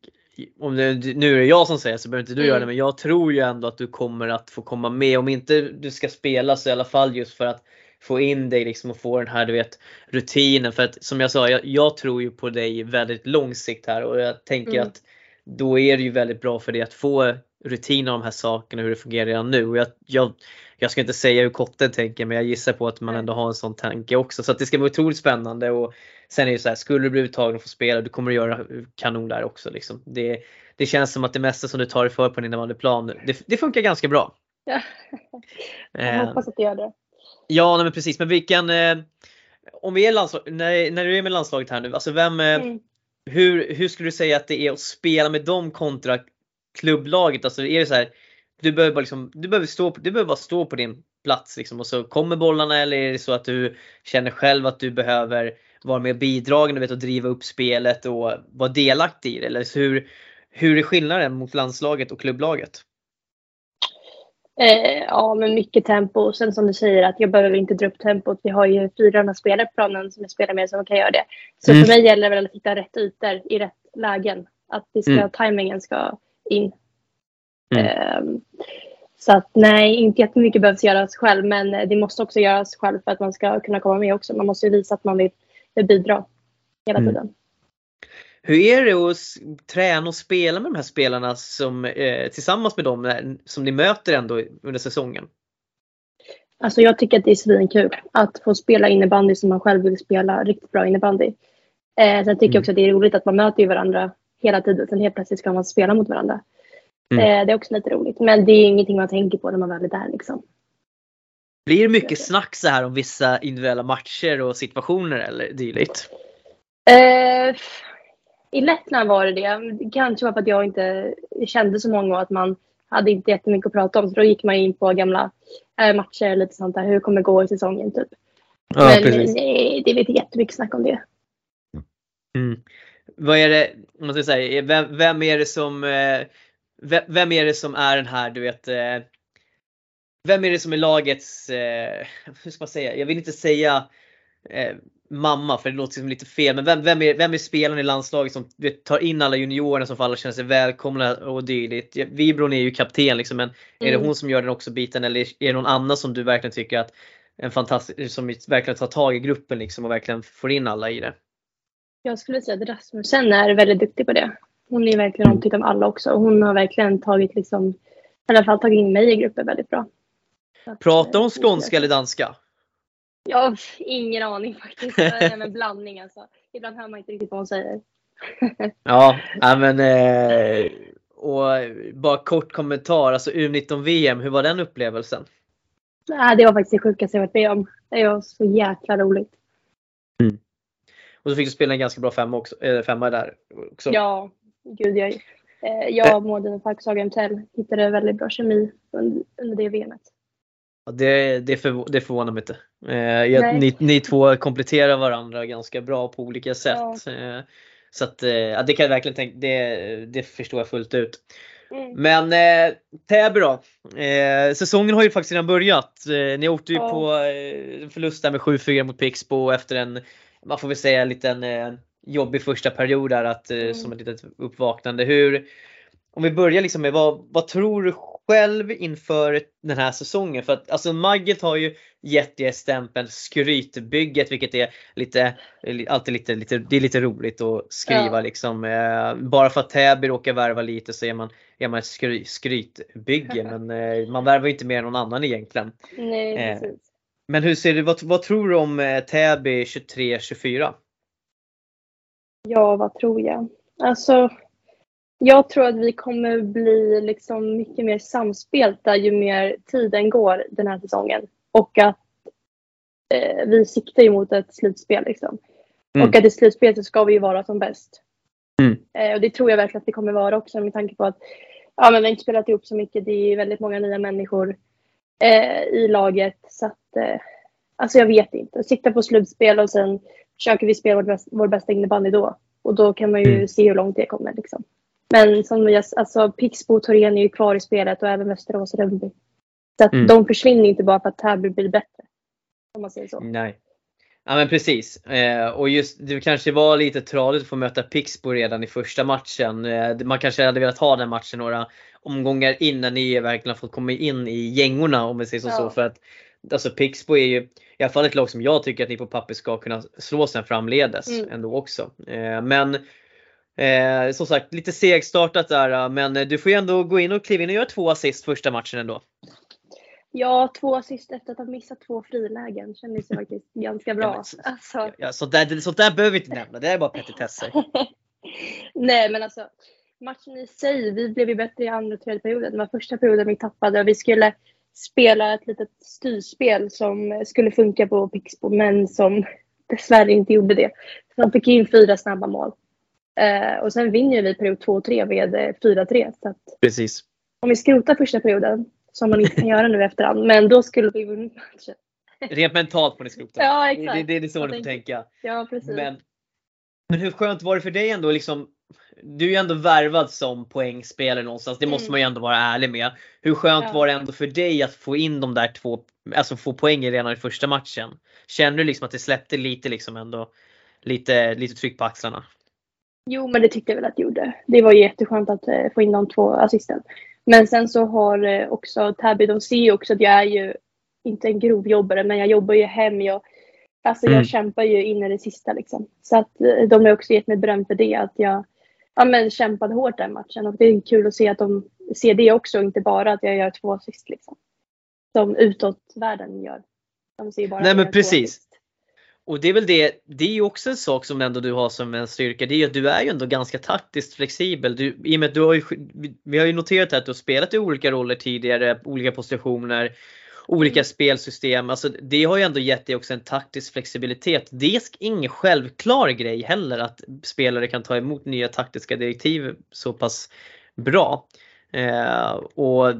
om det, nu är det jag som säger så behöver inte du Mm. göra det, men jag tror ju ändå att du kommer att få komma med. Om inte du ska spela så i alla fall just för att få in dig liksom och få den här du vet rutinen. För att som jag sa, jag, jag tror ju på dig väldigt lång sikt här och jag tänker Mm. att då är det ju väldigt bra för dig att få rutin av de här sakerna hur det fungerar redan nu. Och jag, jag, jag ska inte säga hur kotten tänker men jag gissar på att man ändå har en sån tanke också. Så att det ska bli otroligt spännande. Och sen är det så här, skulle du bli uttagen och få spela, du kommer att göra kanon där också. Liksom. Det, det känns som att det mesta som du tar dig för på en innebandyplan, det, det funkar ganska bra. Ja. Jag hoppas att det gör det. Ja, nej, men precis. Men vilken, eh, om vi är landslag, när, när du är med landslaget här nu, alltså vem, eh, mm. hur, hur skulle du säga att det är att spela med dem kontra klubblaget? Alltså är det så här, du behöver bara, liksom, du behöver stå, du behöver bara stå på din plats liksom, och så kommer bollarna eller är det så att du känner själv att du behöver vara med och bidragande vet, och driva upp spelet och vara delaktig i det? Eller hur, hur är skillnaden mot landslaget och klubblaget? Eh, ja, men mycket tempo. Sen som du säger att jag behöver inte dra upp tempot. Vi har ju fyra andra spelare på planen som jag spelar med som kan göra det. Så mm. för mig gäller det väl att hitta rätt ytor i rätt lägen. Att det ska, mm. tajmingen ska in. Mm. Eh, så att nej, inte jättemycket behövs göras själv. Men det måste också göras själv för att man ska kunna komma med också. Man måste ju visa att man vill, bidra hela mm. tiden. Hur är det att träna och spela med de här spelarna som, eh, tillsammans med dem som ni möter ändå under säsongen? Alltså jag tycker att det är svinkul att få spela innebandy som man själv vill spela riktigt bra innebandy. Eh, sen tycker mm. jag också att det är roligt att man möter ju varandra hela tiden. Sen helt plötsligt ska man spela mot varandra. Mm. Eh, det är också lite roligt. Men det är ingenting man tänker på när man väl är där liksom. Blir det mycket snack så här om vissa individuella matcher och situationer eller dylikt? Eh, i Lettland var det det. Kanske var för att jag inte kände så många och att man hade inte jättemycket att prata om. Så då gick man in på gamla äh, matcher lite sånt där. Hur kommer det gå i säsongen typ. Ja, Men precis. nej, det är inte jättemycket snack om det. Mm. Vad är det, måste jag säga, vem, vem, är det som eh, vem är det som är den här, du vet eh, Vem är det som är lagets, hur ska man säga, jag vill inte säga mamma för det låter som lite fel. Men vem, vem, är, vem är spelaren i landslaget som vet, tar in alla juniorerna som får alla känna sig välkomna och dylikt? Vibron är ju kapten liksom men mm. är det mm. hon som gör den också biten eller är det någon annan som du verkligen tycker att en fantastisk, som verkligen tar tag i gruppen liksom och verkligen får in alla i det? Jag skulle säga att Rasmussen är väldigt duktig på det. Hon är verkligen omtyckt av alla också och hon har verkligen tagit liksom, i alla fall tagit in mig i gruppen väldigt bra. Pratar hon skånska eller danska? Har ingen aning faktiskt. Det är en blandning alltså. Ibland hör man inte riktigt vad hon säger. ja, men eh, och bara kort kommentar, alltså U19-VM, hur var den upplevelsen? Nej, det var faktiskt det sjukaste jag varit med om. Det var så jäkla roligt. Mm. Och så fick du spela en ganska bra femma, också, äh, femma där också. Ja, gud jag, eh, jag och Maud Falkshag MTL hittade väldigt bra kemi under, under det VMet. Det, det, för, det förvånar mig inte. Eh, jag, ni, ni två kompletterar varandra ganska bra på olika sätt. Ja. Eh, så att, eh, det kan jag verkligen tänka, det, det förstår jag fullt ut. Mm. Men eh, Täby då. Eh, säsongen har ju faktiskt redan börjat. Eh, ni åkte ju ja. på eh, förlust där med 7-4 mot Pixbo efter en, man får väl säga en liten eh, jobbig första period där att, eh, mm. som ett litet uppvaknande. Hur, om vi börjar liksom med vad, vad tror du själv inför den här säsongen? För att alltså Magget har ju gett er stämpeln skrytbygget vilket är lite, alltid lite, lite, det är lite roligt att skriva ja. liksom. Eh, bara för att Täby råkar värva lite så är man, är man ett skry, skrytbygge men eh, man värvar ju inte mer än någon annan egentligen. Nej, eh, men hur ser du, vad, vad tror du om Täby 23-24? Ja, vad tror jag? Alltså jag tror att vi kommer bli liksom mycket mer samspelta ju mer tiden går den här säsongen. Och att eh, vi siktar ju mot ett slutspel. Liksom. Mm. Och att i slutspelet så ska vi ju vara som bäst. Mm. Eh, och det tror jag verkligen att vi kommer vara också med tanke på att ja, men vi har inte spelat ihop så mycket. Det är väldigt många nya människor eh, i laget. Så att, eh, alltså jag vet inte. Sikta på slutspel och sen försöker vi spela vår, bästa, vår bästa innebandy då. Och då kan man ju mm. se hur långt det kommer. Liksom. Men som jag, alltså Pixbo och Torén är ju kvar i spelet och även Västerås och Rönnby. Så att mm. de försvinner inte bara för att Täby blir bättre. Om man säger så. Nej. Ja men precis. Eh, och just det kanske var lite tradigt att få möta Pixbo redan i första matchen. Eh, man kanske hade velat ha den matchen några omgångar innan ni verkligen har fått komma in i gängorna om vi säger som ja. så. För att alltså Pixbo är ju i alla fall ett lag som jag tycker att ni på papper ska kunna slå sen framledes mm. ändå också. Eh, men Eh, som sagt lite segstartat där men du får ju ändå gå in och kliva in och göra två assist första matchen ändå. Ja, två assist efter att ha missat två frilägen kändes ju faktiskt ganska bra. Ja, så, alltså. ja, sånt, där, sånt där behöver vi inte nämna, det är bara petitesser. Nej men alltså matchen i sig, vi blev ju bättre i andra och tredje perioden. Det var första perioden vi tappade och vi skulle spela ett litet styrspel som skulle funka på Pixbo men som dessvärre inte gjorde det. Så de fick in fyra snabba mål. Eh, och sen vinner vi period 2 och 3 med 4-3. Så att Precis. om vi skrotar första perioden, som man inte kan göra nu efterhand, men då skulle vi vunnit matchen. Rent mentalt får ni skrota. Ja, Det, exakt. det, det är så Jag ni får tänka. Ja, precis. Men, men hur skönt var det för dig ändå liksom? Du är ju ändå värvad som poängspelare någonstans. Det måste Mm. man ju ändå vara ärlig med. Hur skönt Ja. var det ändå för dig att få in de där två, alltså få poäng redan i första matchen? Känner du liksom att det släppte lite liksom ändå lite, lite tryck på axlarna? Jo, men det tyckte jag väl att det gjorde. Det var ju jätteskönt att eh, få in de två assisten. Men sen så har eh, också Täby, de ser ju också att jag är ju inte en grovjobbare, men jag jobbar ju hem. Jag, alltså Mm. jag kämpar ju in i det sista liksom. Så att eh, de har också gett mig beröm för det, att jag ja, men kämpade hårt den matchen. Och det är kul att se att de ser det också, inte bara att jag gör två assist liksom. Som utåt världen gör. De ser bara Nej, men precis. Och det är väl det, det är ju också en sak som ändå du har som en styrka. Det är ju att du är ju ändå ganska taktiskt flexibel. Du, I och med att du har ju, vi har ju noterat här att du har spelat i olika roller tidigare, olika positioner, olika Mm. spelsystem. Alltså det har ju ändå gett dig också en taktisk flexibilitet. Det är ingen självklar grej heller att spelare kan ta emot nya taktiska direktiv så pass bra. Eh, och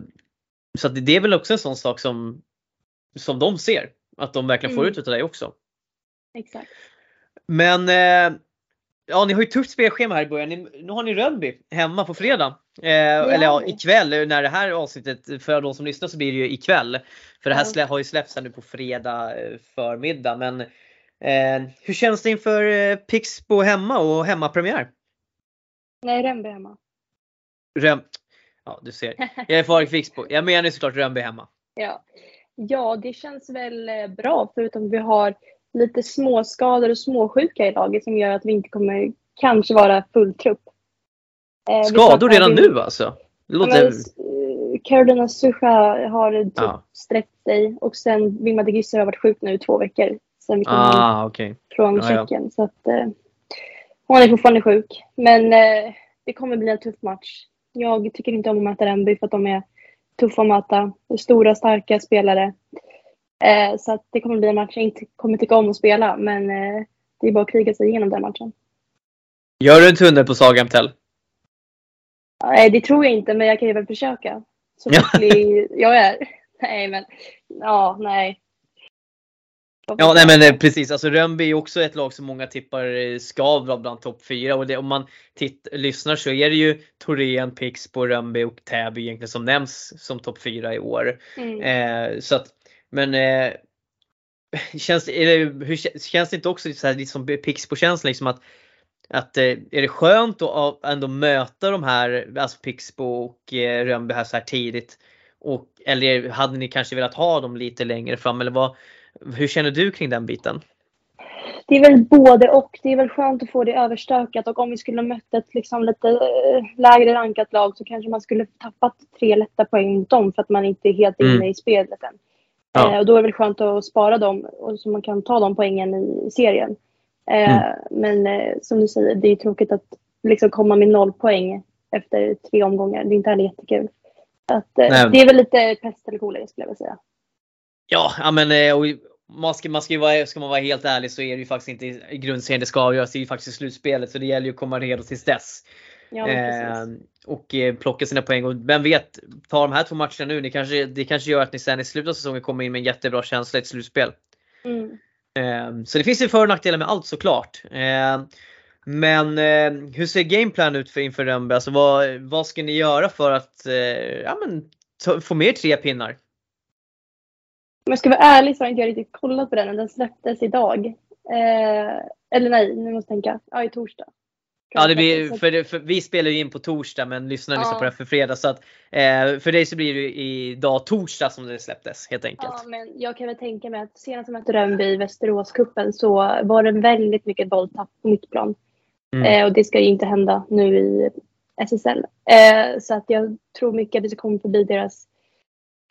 Så det är väl också en sån sak som, som de ser. Att de verkligen får Mm. ut utav dig också. Exakt. Men eh, ja, ni har ju tufft spelschema här i början. Ni, nu har ni Rönnby hemma på fredag. Eh, eller ja, har vi. ikväll när det här avsnittet, för de som lyssnar så blir det ju ikväll. För det här Ja. slä, har ju släppts här nu på fredag eh, förmiddag. Men eh, hur känns det inför eh, Pixbo hemma och hemmapremiär? Nej, Rönnby hemma. Röm ja, du ser. Jag är för Pixbo. Jag menar ju såklart Rönnby hemma. Ja. ja, det känns väl eh, bra förutom vi har lite småskador och småsjuka i laget som gör att vi inte kommer kanske vara full trupp. Eh, vi Skador redan Vin- nu alltså? Det Ja, låter... men, eh, Carolina Sucha har typ Ja. sträckt sig och sen Vilma de Gisser har varit sjuk nu i två veckor. Sen vi kom Ah, okej. från Ja, ja. Tjeckien. Så att, eh, hon är fortfarande sjuk. Men eh, det kommer bli en tuff match. Jag tycker inte om att möta Rönnby för att de är tuffa att möta. Stora, starka spelare. Eh, så att det kommer bli en match jag inte kommer tycka om att spela. Men eh, det är bara att kriga sig igenom den matchen. Gör du en tunnel på Sagamtell? Nej, det tror jag inte, men jag kan ju väl försöka. Så Ja. skicklig jag är. Nej, men ja, nej. Ja nej men eh, precis, alltså Rönnby är ju också ett lag som många tippar eh, ska vara bland topp 4 och det, om man titt, lyssnar så är det ju Torén, Pixbo, Rönnby och Täby egentligen som nämns som topp 4 i år. Mm. Eh, så att, men eh, känns, det, hur, kän- känns det inte också lite, så här, lite som Pixbo-känslan liksom att att eh, är det skönt att ändå möta de här, alltså Pixbo och eh, Rönnby här så här tidigt? Och, eller hade ni kanske velat ha dem lite längre fram eller vad, hur känner du kring den biten? Det är väl både och. Det är väl skönt att få det överstökat och om vi skulle ha mött ett liksom lite eh, lägre rankat lag så kanske man skulle tappat tre lätta poäng mot dem för att man inte är helt inne Mm. i spelet än. Ja. Eh, och då är det väl skönt att spara dem och så man kan ta de poängen i serien. Eh, Mm. Men eh, som du säger, det är tråkigt att liksom komma med noll poäng efter tre omgångar. Det är inte heller jättekul. Att, det är väl lite pest eller kolera skulle jag vilja säga. Ja, men och man ska, man ska, ju vara, ska man vara helt ärlig så är det ju faktiskt inte i i grundserien det ska avgöras. Det är ju faktiskt i slutspelet så det gäller ju att komma redo tills dess. Ja, precis. Eh, och plocka sina poäng. Och vem vet, ta de här två matcherna nu. Det kanske, det kanske gör att ni sen i slutet av säsongen kommer in med en jättebra känsla i ett slutspel. Mm. Eh, så det finns ju för och nackdelar med allt såklart. Eh, men eh, hur ser gameplan ut för inför Rönnby? Alltså vad, vad ska ni göra för att eh, ja, men, ta, få mer tre pinnar? Om jag ska vara ärlig så har inte jag riktigt kollat på den. Den släpptes idag. Eh, eller nej, nu måste jag tänka. Ja, i torsdag. Ja, det blir, för, för vi spelar ju in på torsdag men lyssnar lyssnar Ja. på det för fredag. Så att, eh, för dig så blir det idag torsdag som det släpptes helt enkelt. Ja, men jag kan väl tänka mig att senast jag mötte Rönnby i Västeråscupen så var det väldigt mycket bolltapp på mittplan. Mm. Eh, och det ska ju inte hända nu i SSL. Eh, så att jag tror mycket att vi ska komma förbi deras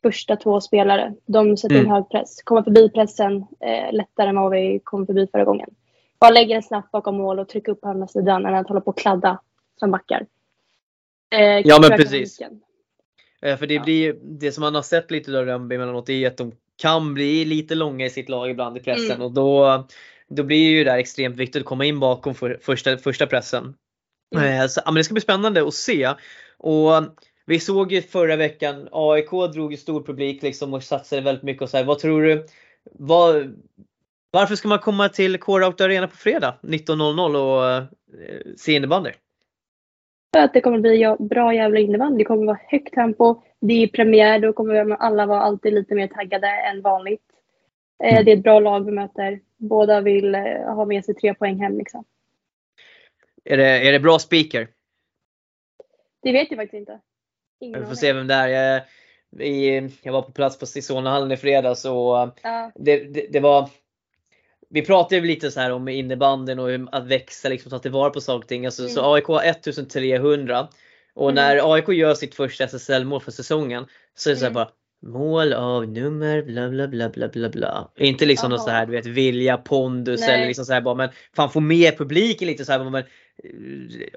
första två spelare. De sätter in Mm. hög press. Komma förbi pressen eh, lättare än vad vi kom förbi förra gången. Bara lägga den snabbt bakom mål och trycka upp på andra sidan än att hålla på och kladda som backar. Eh, Ja, men precis. Eh, för det Ja. blir det som man har sett lite av Rönnby emellanåt är att de kan bli lite långa i sitt lag ibland i pressen Mm. och då, då blir ju det där extremt viktigt att komma in bakom för första, första pressen. Mm. Eh, Så, men det ska bli spännande att se. Och vi såg ju förra veckan, AIK drog ju stor publik liksom och satsade väldigt mycket och så här. Vad tror du? Vad, varför ska man komma till K-Rout Arena på fredag 19.00 och eh, se innebandy? För att det kommer bli bra jävla innebandy. Det kommer vara högt tempo. Det är premiär. Då kommer alla vara alltid lite mer taggade än vanligt. Eh, Mm. Det är ett bra lag vi möter. Båda vill eh, ha med sig tre poäng hem. Liksom. Är det, är det bra speaker? Det vet jag faktiskt inte. Ingen Vi får se vem det är. Jag, jag var på plats på Sisonahallen i fredags och Ja. det, det, det var vi pratade ju lite så här om innebanden och att växa liksom, ta tillvara på saker och ting. Alltså, Så Mm. AIK har 1300 och Mm. när AIK gör sitt första SSL-mål för säsongen så är det så här Mm. bara mål av nummer bla bla bla bla bla bla. Inte liksom något Jaha. så här du vet vilja, pondus Nej. eller liksom så här bara men fan få med publiken lite så här men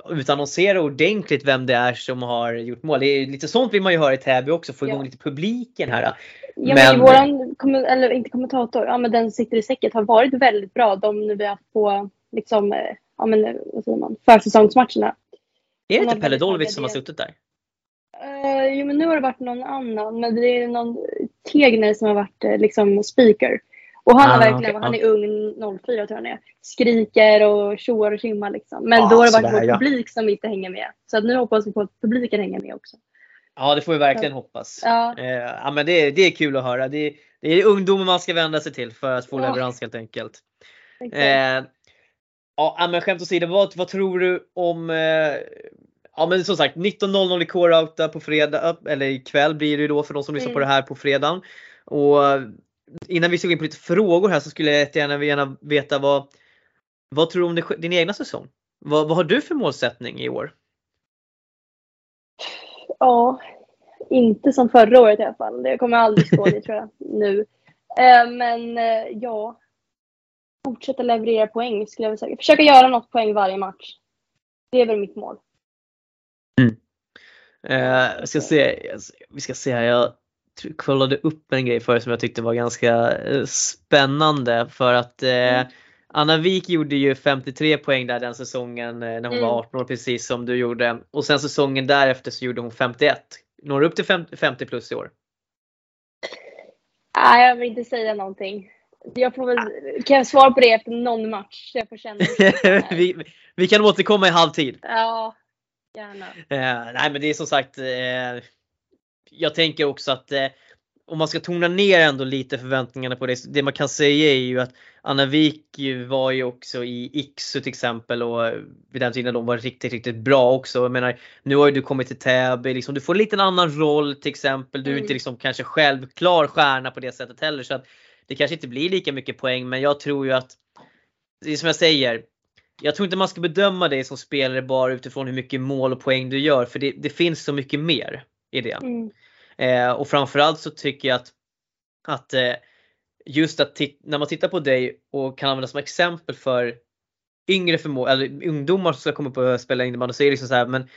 utannonsera ordentligt vem det är som har gjort mål. Det är lite sånt vill man ju höra i Täby också, få igång Ja. lite publiken här. Ja, men, Men- våran, eller inte kommentator, ja men den sitter i säcket har varit väldigt bra. De nu vi har haft på liksom, eh, ja men eh, vad säger man, försäsongsmatcherna. Är det har inte Pelle Dolvitz som har suttit där? Uh, jo men nu har det varit någon annan, men det är någon Tegner som har varit eh, liksom speaker. Och han Ah, har verkligen, okej, han är ung, 04 tror jag han är. Skriker och tjoar och tjimmar liksom. Men Ah, då har det varit vår ja. publik som inte hänger med. Så att nu hoppas vi på att publiken hänger med också. Ja det får vi verkligen hoppas. Ja, Eh, ja men det, är- det är kul att höra. Det, är- det är ungdomen man ska vända sig till för att få Ja. leverans helt enkelt. Eh, ja men skämt åsido, vad, vad tror du om eh, Ja men som sagt 19.00 i K-Rauta på fredag, eller ikväll blir det ju då för de som lyssnar på det Mm. här på fredagen. Och innan vi ska gå in på lite frågor här så skulle jag jättegärna gärna veta vad, vad tror du om det, din egna säsong? Vad, vad har du för målsättning i år? Ja, inte som förra året i alla fall. Det kommer aldrig stå det tror jag nu. Eh, men eh, ja, fortsätta leverera poäng skulle jag vilja säga. Försöka göra något poäng varje match. Det är väl mitt mål. Eh, jag ska se, vi ska se här, jag kollade upp en grej förut som jag tyckte var ganska eh, spännande för att eh, Mm. Anna Wik gjorde ju 53 poäng där den säsongen eh, när hon Mm. var 18 år precis som du gjorde och sen säsongen därefter så gjorde hon 51. Når du upp till 50, 50 plus i år? Nej, jag vill inte säga någonting. Jag får väl, kan jag svara på det efter någon match? Jag får känna vi, vi kan återkomma i halvtid. Ja, gärna. Eh, nej men det är som sagt eh, Jag tänker också att eh, om man ska tona ner ändå lite förväntningarna på det. Det man kan säga är ju att Anna Wik var ju också i Iksu till exempel och eh, vid den tiden de var riktigt, riktigt bra också. Jag menar, nu har ju du kommit till Täby, liksom, du får en liten annan roll till exempel. Du är Mm. inte liksom kanske självklar stjärna på det sättet heller så att det kanske inte blir lika mycket poäng men jag tror ju att det är som jag säger. Jag tror inte man ska bedöma dig som spelare bara utifrån hur mycket mål och poäng du gör för det, det finns så mycket mer i det. Mm. Eh, och framförallt så tycker jag att, att eh, just att när man tittar på dig och kan använda som exempel för yngre förmågor, eller ungdomar som ska komma upp och spela innebandy så är det liksom så här, men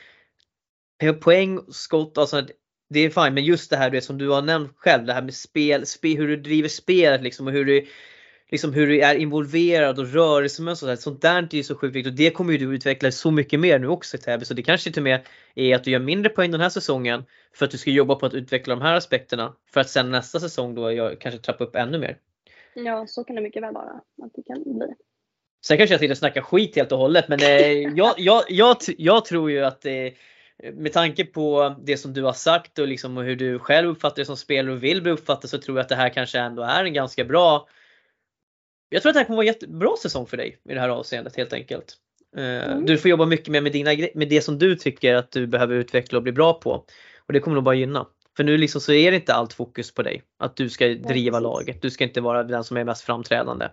poäng, skott, alltså det är fine men just det här det som du har nämnt själv, det här med spel, spe, hur du driver spelet liksom och hur du liksom hur du är involverad och rörelsemönster och sånt, sånt där är ju så sjukt viktigt och det kommer ju du utveckla så mycket mer nu också i Täby så det kanske till och med är att du gör mindre poäng den här säsongen för att du ska jobba på att utveckla de här aspekterna för att sen nästa säsong då gör, kanske trappa upp ännu mer. Ja, så kan det mycket väl vara. Att det kan bli. Sen kanske jag sitter och snackar skit helt och hållet men eh, jag, jag, jag, jag tror ju att eh, med tanke på det som du har sagt och liksom hur du själv uppfattar det som spelare och vill bli uppfattad så tror jag att det här kanske ändå är en ganska bra Jag tror att det här kommer vara en jättebra säsong för dig i det här avseendet helt enkelt. Eh, Mm. Du får jobba mycket mer med, dina, med det som du tycker att du behöver utveckla och bli bra på. Och det kommer nog bara gynna. För nu liksom så är det inte allt fokus på dig. Att du ska driva precis. laget. Du ska inte vara den som är mest framträdande.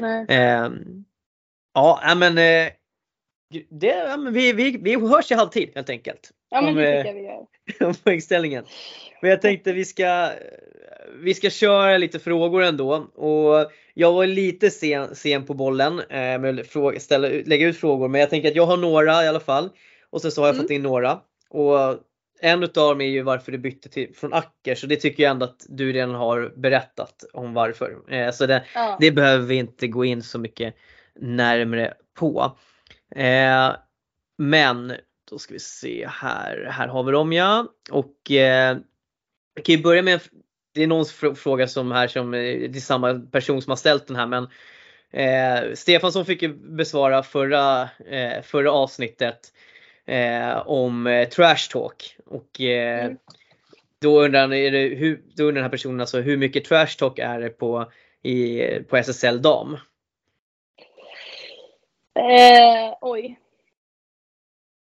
Nej. Ehm, ja, men, eh, det, ja, men vi, vi, vi hörs i halvtid helt enkelt. Ja, men Om, det eh, tycker jag vi gör. om poängställningen. Men jag tänkte vi ska, vi ska köra lite frågor ändå. Och jag var lite sen, sen på bollen eh, med att ställa, lägga ut frågor. Men jag tänker att jag har några i alla fall. Och sen så har jag Mm. fått in några. Och en utav dem är ju varför du bytte till, från Acker så det tycker jag ändå att du redan har berättat om varför. Eh, så det, Ja. det behöver vi inte gå in så mycket närmre på. Eh, men då ska vi se här. Här har vi dem ja. Och eh, vi kan ju börja med, det är någons fr- fråga som här som, eh, det är samma person som har ställt den här men eh, Stefansson fick ju besvara förra, eh, förra avsnittet eh, om eh, trash talk. Och eh, Mm. då undrar, han, är det, hur, då undrar den här personen alltså hur mycket trash talk är det på, i, på SSL dam? Eh, oj.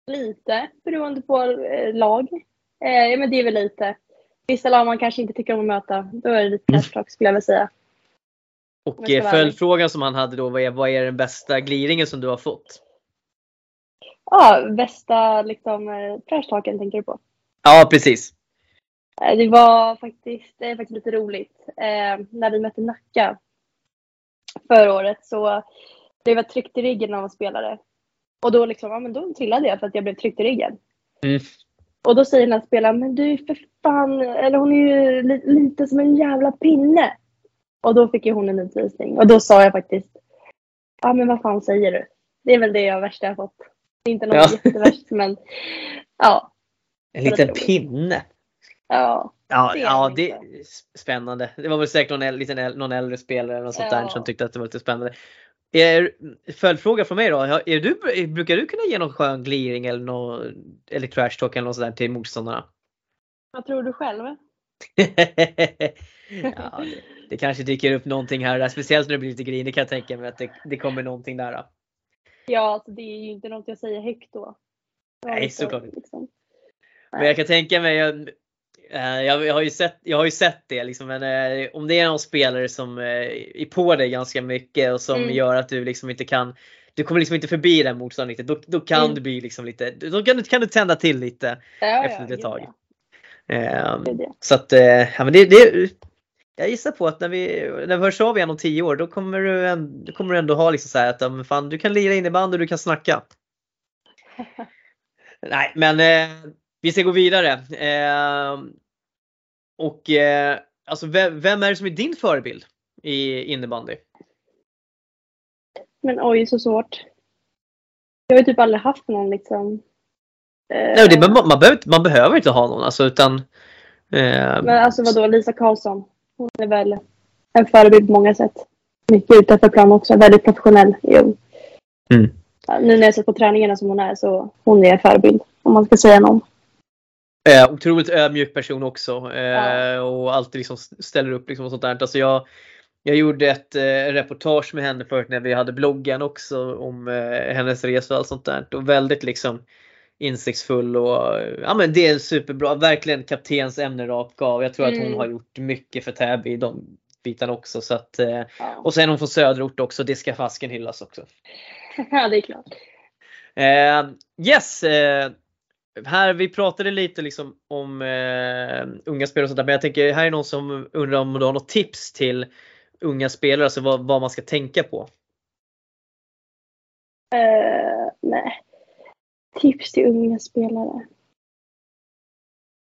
Lite beroende på lag. Ja, men det är väl lite. Vissa lag man kanske inte tycker om att möta. Då är det lite Mm. trash talk skulle jag vilja säga. Och eh, följdfrågan som han hade då vad är, vad är den bästa gliringen som du har fått? Ja, bästa liksom eh, trash talken tänker du på? Ja precis. Eh, Det var faktiskt, det är faktiskt lite roligt. Eh, när vi mötte Nacka förra året så blev jag tryckt i ryggen av en spelare. Och då liksom, ja men då trillade jag för att jag blev tryckt i ryggen. Mm. Och då säger den här spelaren, men du är för fan, eller hon är ju li- lite som en jävla pinne. Och då fick ju hon en utvisning. Och då sa jag faktiskt, ja men vad fan säger du? Det är väl det jag värsta jag fått. Det är inte något Ja. jättevärst men ja. En liten pinne. ja. Ja, Det är ja det är spännande. Det var väl säkert någon, liten, någon äldre spelare eller något sånt där Ja. som tyckte att det var lite spännande. Är, följdfråga från mig då. Är du, brukar du kunna ge någon skön gliring eller, någon, eller trash talk eller något sånt där till motståndarna? Vad tror du själv? ja, det, det kanske dyker upp någonting här och där. Speciellt när det blir lite grinig kan jag tänka mig att det, det kommer någonting där. Då. Ja, alltså det är ju inte något jag säger högt då. Nej, såklart inte. Liksom. Men jag kan tänka mig, jag, eh, jag, har, ju sett, jag har ju sett det liksom, men eh, om det är någon spelare som eh, är på dig ganska mycket och som Mm. gör att du liksom inte kan du kommer liksom inte förbi den motståndaren riktigt. Då, då kan Mm. du bli liksom lite, då kan du, kan du tända till lite. Ja, Efter ett gud, tag. ja. Ehm, Det är det. så att, ja, men det, det, jag gissar på att när vi, när vi hörs av igen om tio år då kommer du, en, då kommer du ändå ha liksom så att ja, men fan, du kan lira innebandy och du kan snacka. Nej men eh, vi ska gå vidare. Eh, och eh, alltså vem, vem är det som är din förebild i innebandy? Men oj, så svårt. Jag har ju typ aldrig haft någon liksom. Eh, Nej, det, man, man, behöver, inte- man behöver inte ha någon alltså utan eh, Men alltså vadå, Lisa Karlsson. Hon är väl en förebild på många sätt. Mycket utanför plan också. Väldigt professionell. Jo. Mm. Nu när jag sett på träningarna som hon är så hon är en förebild. Om man ska säga någon. Eh, otroligt ödmjuk person också. Eh, Ja. Och alltid liksom ställer upp liksom och sånt där. Alltså jag, jag gjorde ett eh, reportage med henne förut när vi hade bloggen också om eh, hennes resa och allt sånt där. Och väldigt liksom insiktsfull och eh, ja men det är superbra. Verkligen kaptens ämne rakt av. Jag tror att hon Mm. har gjort mycket för Täby i de bitarna också. Så att, eh, Ja, och sen är hon från söderort också. Det ska fasken hyllas också. ja det är klart. Eh, yes! Här, vi pratade lite liksom om eh, unga spelare och sånt där, men jag tänker här är någon som undrar om du har något tips till unga spelare, alltså vad, vad man ska tänka på. Eh, nej. Tips till unga spelare.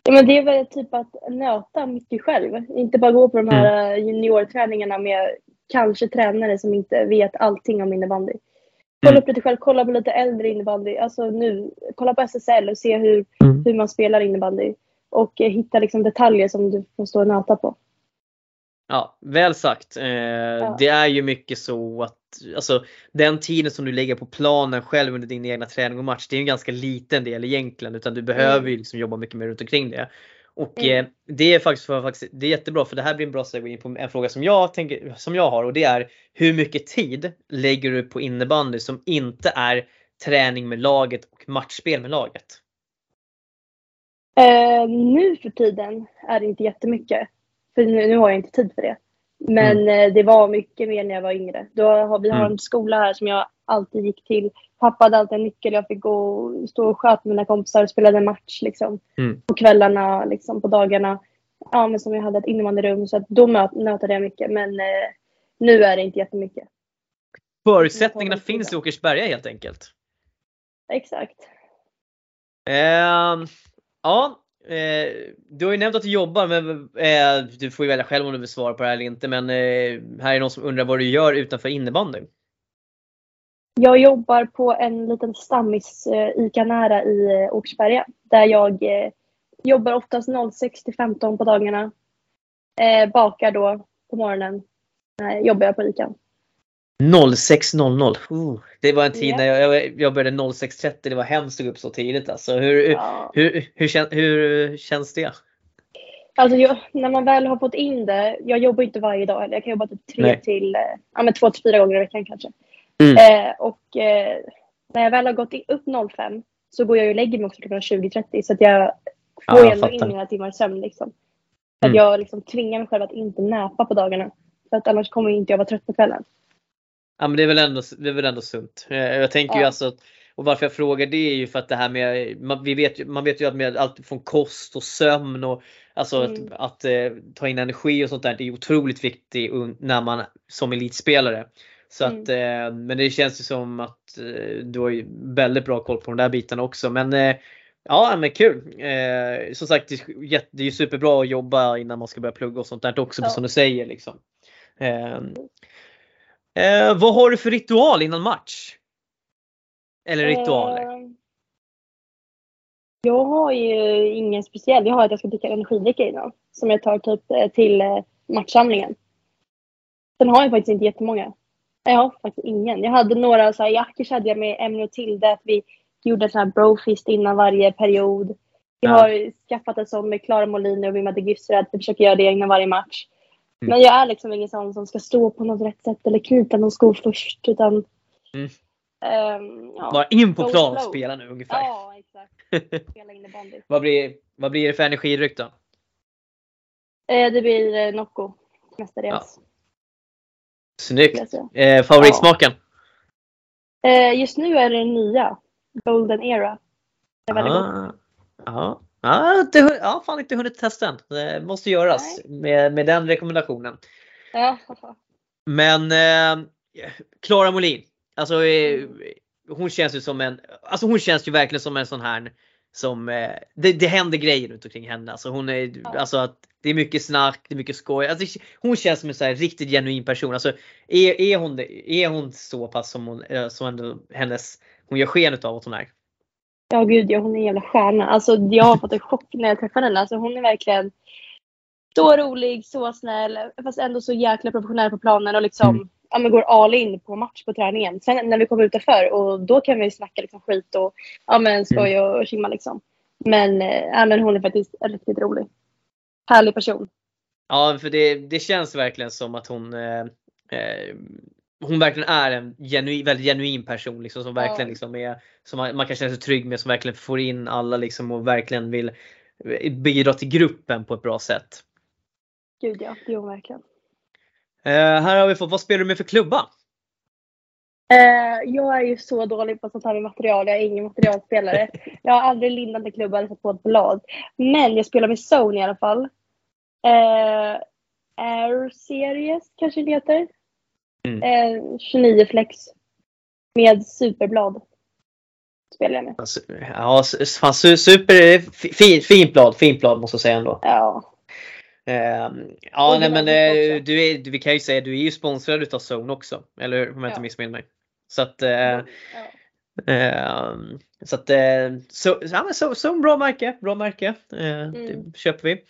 Ja, men det är väl typ att nöta mycket själv. Inte bara gå på de här Mm. juniorträningarna med kanske tränare som inte vet allting om innebandy. Kolla Mm. upp lite själv, kolla på lite äldre innebandy. Alltså nu, kolla på SSL och se hur, Mm. hur man spelar innebandy. Och eh, hitta liksom detaljer som du får stå och nöta på. Ja, väl sagt. Eh, Det är ju mycket så att alltså, den tiden som du lägger på planen själv under din egna träning och match, det är en ganska liten del egentligen utan du behöver ju liksom jobba mycket mer runt omkring det. Och Mm. eh, det är faktiskt, för, faktiskt det är jättebra för det här blir en bra segue in på en fråga som jag, tänker, som jag har och det är hur mycket tid lägger du på innebandy som inte är träning med laget och matchspel med laget? Eh, nu för tiden är det inte jättemycket. För nu, nu har jag inte tid för det. Men eh, det var mycket mer när jag var yngre. Då har, vi har Mm. en skola här som jag alltid gick till. Pappa hade alltid en nyckel. Jag fick gå och stå och sköta med mina kompisar och spelade match liksom. Mm. På kvällarna, liksom, på dagarna. Ja, men som jag hade ett innebandyrum. Så att då nötade jag mycket. Men eh, nu är det inte jättemycket. Förutsättningarna finns i. Åkersberga helt enkelt. Exakt. Ehm, ja, Eh, du har ju nämnt att du jobbar, men eh, du får ju välja själv om du vill svara på det här eller inte. Men eh, här är någon som undrar vad du gör utanför innebandy. Jag jobbar på en liten stammis eh, ICA nära i eh, Åkersberga där jag eh, jobbar oftast 06 till 15 på dagarna. Eh, bakar då på morgonen. Eh, jobbar jag på ICA. 06.00. Uh, det var en tid Ja. när jag, jag, jag började 06.30. Det var hemskt att gå upp så tidigt alltså. Hur, Ja. hur, hur, hur känns det? Alltså jag, när man väl har fått in det, jag jobbar inte varje dag. Jag kan jobba typ tre Nej. till, eh, ja men två till fyra gånger i veckan kanske. Mm. Eh, och eh, när jag väl har gått upp 05 så går jag och lägger mig också klockan 20.30 så att jag Ja, får jag ändå in mina timmar sömn liksom. Så Mm. att jag liksom tvingar mig själv att inte näpa på dagarna. För att annars kommer inte jag vara trött på kvällen. Ja men det är väl ändå, det är väl ändå sunt. Eh, Jag tänker ju Ja. alltså, och varför jag frågar det är ju för att det här med, man, vi vet, ju- man vet ju att med allt från kost och sömn och alltså Mm. att, att eh, ta in energi och sånt där, det är otroligt viktigt när man som elitspelare. Så Mm. att, eh, men det känns ju som att eh, du har ju väldigt bra koll på de där bitarna också. Men eh, ja men kul! Eh, som sagt det är, det är ju superbra att jobba innan man ska börja plugga och sånt där också Ja. som du säger. Liksom. Eh, Eh, vad har du för ritual innan match? Eller ritualer? Eh, jag har ju ingen speciell. Jag har att jag ska dricka energidricka innan. Som jag tar typ eh, till matchsamlingen. Sen har jag faktiskt inte jättemånga. Jag har faktiskt ingen. Jag hade några så här jackor hade jag med Emily och Tilde. Att vi gjorde en sån här brofist innan varje period. Vi Ja. har skaffat en sån med Klara Molin och Wilma de Gusserad. Vi försöker göra det innan varje match. Mm. Men jag är liksom ingen sån som ska stå på något rätt sätt eller knyta någon sko först. Utan, Mm. ehm, ja. Bara in på plan och spela nu ungefär. Ja, exakt. Spela innebandy. vad, blir, vad blir det för energidryck då? Eh, det blir eh, Nocco mestadels. skulle Snyggt! Eh, favoritsmaken? Eh, just nu är det den nya. Golden Era. Det är. Ah, ja, ja, inte, ja, fan inte hunnit testa än. Det måste göras med, med den rekommendationen. Ja. Men eh, Klara Molin, alltså eh, hon känns ju som en, alltså hon känns ju verkligen som en sån här som, eh, det, det händer grejer runt omkring henne. Alltså hon är, Ja. alltså att det är mycket snack, det är mycket skoj. Alltså, hon känns som en så riktigt genuin person. Alltså är, är, hon, är hon så pass som hon, eh, som hennes, hon gör sken av att hon är? Ja gud ja, hon är en jävla stjärna. Alltså jag har fått en chock när jag träffade henne. Alltså hon är verkligen så rolig, så snäll. Fast ändå så jäkla professionell på planen och liksom Mm. Ja, men går all in på match på träningen. Sen när vi kommer utanför och då kan vi snacka liksom skit och ja, men skoj och, kimma liksom. Men, eh, ja, men hon är faktiskt riktigt rolig. Härlig person. Ja, för det, det känns verkligen som att hon eh, eh, hon verkligen är en genuin, väldigt genuin person liksom, som verkligen Ja. liksom är, som man, man kan känna sig trygg med, som verkligen får in alla liksom, och verkligen vill eh, bidra till gruppen på ett bra sätt. Gud ja, det hon verkligen. Eh, här har vi fått, vad spelar du med för klubba? Eh, jag är ju så dålig på sånt här med material. Jag är ingen materialspelare. Jag har aldrig lindat en klubba eller satt på ett blad. Men jag spelar med Zone i alla fall. Eh, Air Series kanske det heter. Mm. Eh, 29 flex. Med superblad. Spelar jag med. Ja, fan, super, fi- fin, fint blad, fint blad måste jag säga ändå. Ja. Eh, ja, nej, men också. du är, vi kan ju säga du är ju sponsrad utav Zone också, eller hur? Om jag inte Ja. missminner mig. Så att eh, ja. Ehm, så att eh, så, ja, men så, så en bra märke, bra märke. Mm. Det köper vi.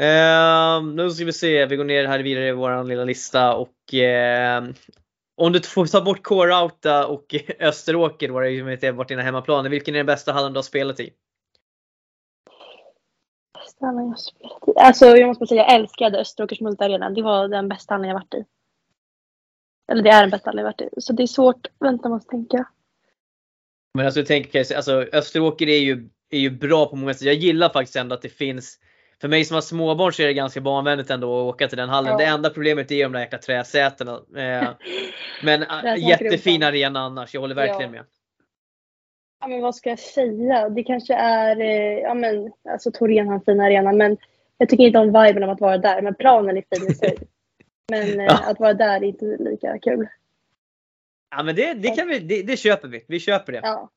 Ehm, nu ska vi se, vi går ner här vidare i våran lilla lista och om du får ta bort K-Rauta och Österåker inte varit dina hemmaplan, vilken är den bästa hallen du har spelat i? Bästa hallen jag spelat i. Alltså jag måste säga jag älskade Österåkers multiarena. Det var den bästa hallen jag varit i. Eller det är den bästa hallen jag varit i. Så det är svårt. Vänta, jag måste tänka. Men alltså, tänker, alltså Österåker är ju, är ju bra på många sätt. Jag gillar faktiskt ändå att det finns för mig som har småbarn så är det ganska barnvänligt ändå att åka till den hallen. Ja. Det enda problemet är de där jäkla träsätena. Eh, men som jättefin arena annars. Jag håller verkligen med. Ja, men vad ska jag säga? Det kanske är, eh, ja men, alltså Torén har en fin arena men jag tycker inte om viben av att vara där. Men planen är fin i sig. Men eh, Ja. att vara där är inte lika kul. Ja men det, det, kan vi, det, det köper vi. Vi köper det. Ja.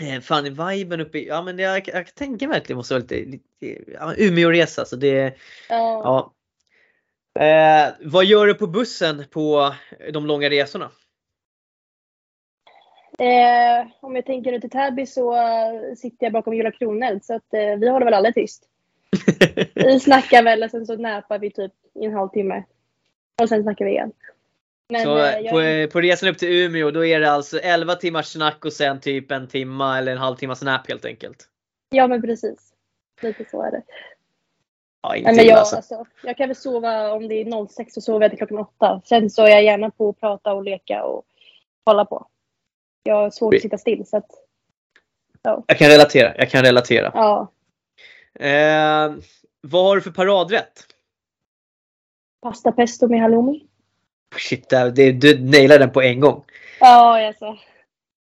Eh, fan viben uppe i, ja men jag, jag kan tänka mig att det måste vara lite, lite ja, Umeå-resa så det, Ja. ja. Eh, vad gör du på bussen på de långa resorna? Eh, om jag tänker ut till Täby så eh, sitter jag bakom Julia Kroneld så att eh, vi håller väl alla tyst. Vi snackar väl och sen så näpar vi typ i en halvtimme. Och sen snackar vi igen. Men, så eh, jag, på, på resan upp till Umeå då är det alltså 11 timmars snack och sen typ en timma eller en halvtimmas nap helt enkelt. ja men precis. Lite så är det. Ja, Nej, men jag, alltså. alltså, jag kan väl sova om det är 06 så sover jag till klockan 8. Sen så är jag gärna på att prata och leka och hålla på. Jag har svårt att sitta still så att Jag kan relatera, jag kan relatera. ja. Eh, vad har du för paradrätt? Pasta pesto med halloumi. Shit, det, du nailade den på en gång. Ja alltså.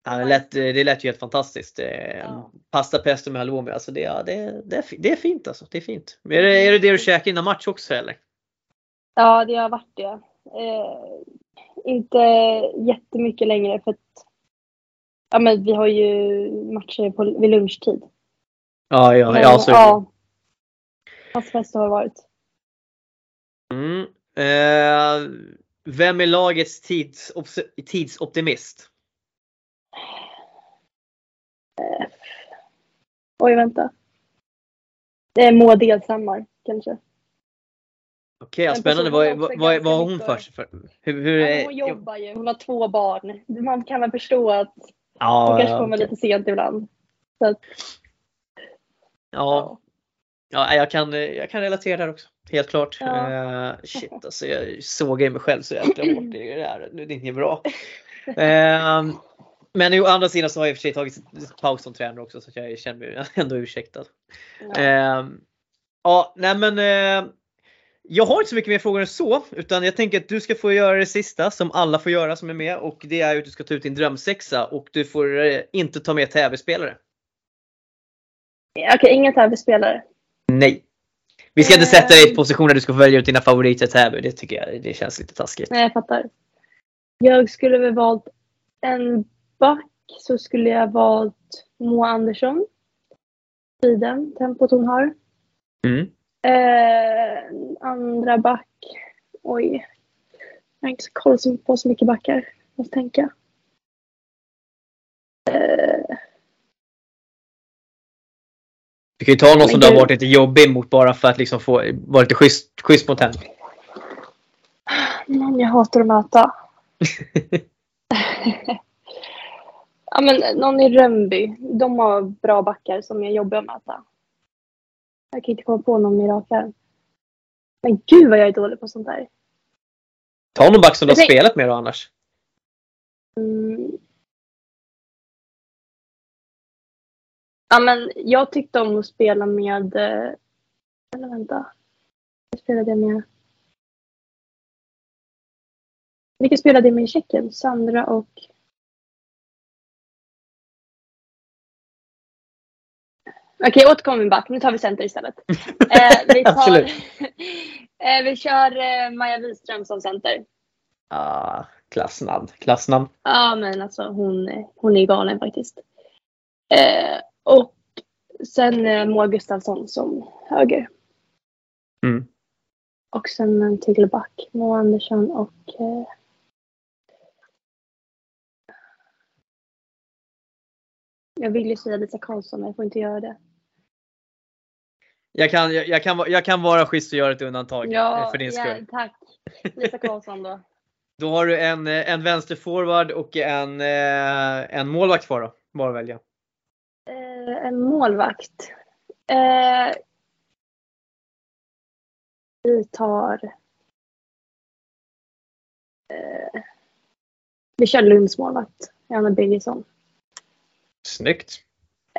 Ja, det, lät, det lät ju helt fantastiskt. Eh, Ja. Pasta pesto med halloumi, alltså det, ja, det, det, det är fint alltså. Det är fint. Är det, är det det du käkar innan match också eller? Ja, det har varit det. Eh, inte jättemycket längre för att ja, men vi har ju matcher på, vid lunchtid. Ja, ja, Men, ja så är det. ja. Fast fest har varit. Mm. Eh, vem är lagets tids, tidsoptimist? Oj, vänta. Det är Moa Delshammar kanske. Okej, Den spännande. Vad, har vad, också vad, vad har ganska hon för sig? För? Hur, hur Ja, är, hon jobbar ju. Hon har två barn. Man kan väl förstå att Ja, hon kanske kommer okej. lite sent ibland. Att, ja. ja jag, kan, jag kan relatera där också. Helt klart. Ja. Eh, shit alltså, jag sågar mig själv så jäkla hårt i det där. Det är inget bra. Eh, men å andra sidan så har jag i och för sig tagit paus som tränare också så jag känner mig ändå ursäktad. ja. Eh, ja, nej men eh, jag har inte så mycket mer frågor än så utan jag tänker att du ska få göra det sista som alla får göra som är med och det är att du ska ta ut din drömsexa och du får eh, inte ta med tävlingsspelare. Okej, inga Täby-spelare. Nej. Vi ska inte Eh. sätta dig i position där du ska välja ut dina favoriter Täby. Det tycker jag det känns lite taskigt. Nej, jag fattar. Jag skulle väl valt en back så skulle jag valt Moa Andersson. Tiden, tempot hon har. Mm. Eh, andra back. Oj. Jag har inte så koll på så mycket backar. Måste tänka. Eh, Du kan ju ta någon som du har varit lite jobbig mot bara för att liksom få vara lite schysst, schysst mot henne. någon jag hatar att möta. ja, men någon i Rönnby. De har bra backar som är jobbiga att möta. Jag kan inte komma på någon arm. Men gud vad jag är dålig på sånt där. Ta någon back som du har spelat med då annars. Mm. Ja, men jag tyckte om att spela med... eh, Eller vänta. Jag spelade jag med... Vilka spelade jag med i Tjeckien? Sandra och... Okej, återkom min back. Nu tar vi center istället. Eh, vi, tar, eh, vi kör eh, Maja Wiström som center. Ah, klassnamn, klassnamn. Ja, men alltså hon, hon är galen faktiskt. Eh, och sen eh, Moa Gustafsson som höger. Mm. Och sen en till back. Moa Andersson och... Eh, jag vill ju säga Lisa Karlsson, men jag får inte göra det. Jag kan, jag, jag, kan, vara- jag kan vara schysst och göra ett undantag eh, för din skull. tack. Lisa Karlsson då. Då har du en, eh, en vänsterforward och en, eh, en målvakt kvar då. Bara att välja. Eh, en målvakt. Eh, vi tar... Eh, vi kör Lunds målvakt. Anna Birgersson. Snyggt.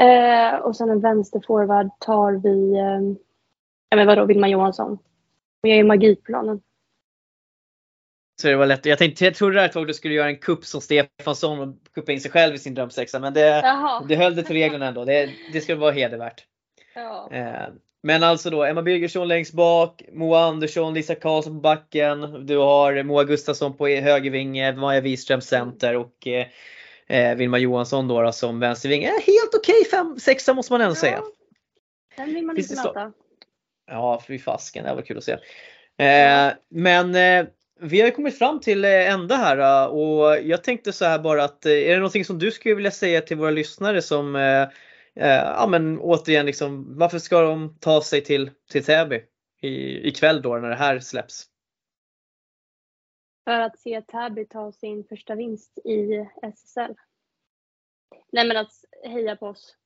Eh, och sen en vänsterforward tar vi... Eh, ja men vadå, Vilma Johansson. Hon gör ju magiplanen. Så det var lätt. Jag, tänkte, jag trodde tag du skulle göra en kupp som Stefansson och kuppa in sig själv i sin drömsexa. Men det, Jaha. det höll det till reglerna ändå. Det, det skulle vara hedervärt. Ja. Eh, Men alltså då Emma Birgersson längst bak, Moa Andersson, Lisa Karlsson på backen. Du har Moa Gustafsson på högervinge, Maja Wiström center och eh, eh, Vilma Johansson då, då som vänsterving. Eh, helt okej okay, sexa måste man ändå säga. Den vill man inte möta. Ja, fy fasken, det var kul att se. Eh, men eh, vi har kommit fram till eh, ända här och jag tänkte så här bara att är det någonting som du skulle vilja säga till våra lyssnare som ja men återigen liksom varför ska de ta sig till, till Täby i, ikväll då när det här släpps? För att se Täby ta sin första vinst i SSL. Nej men att heja på oss.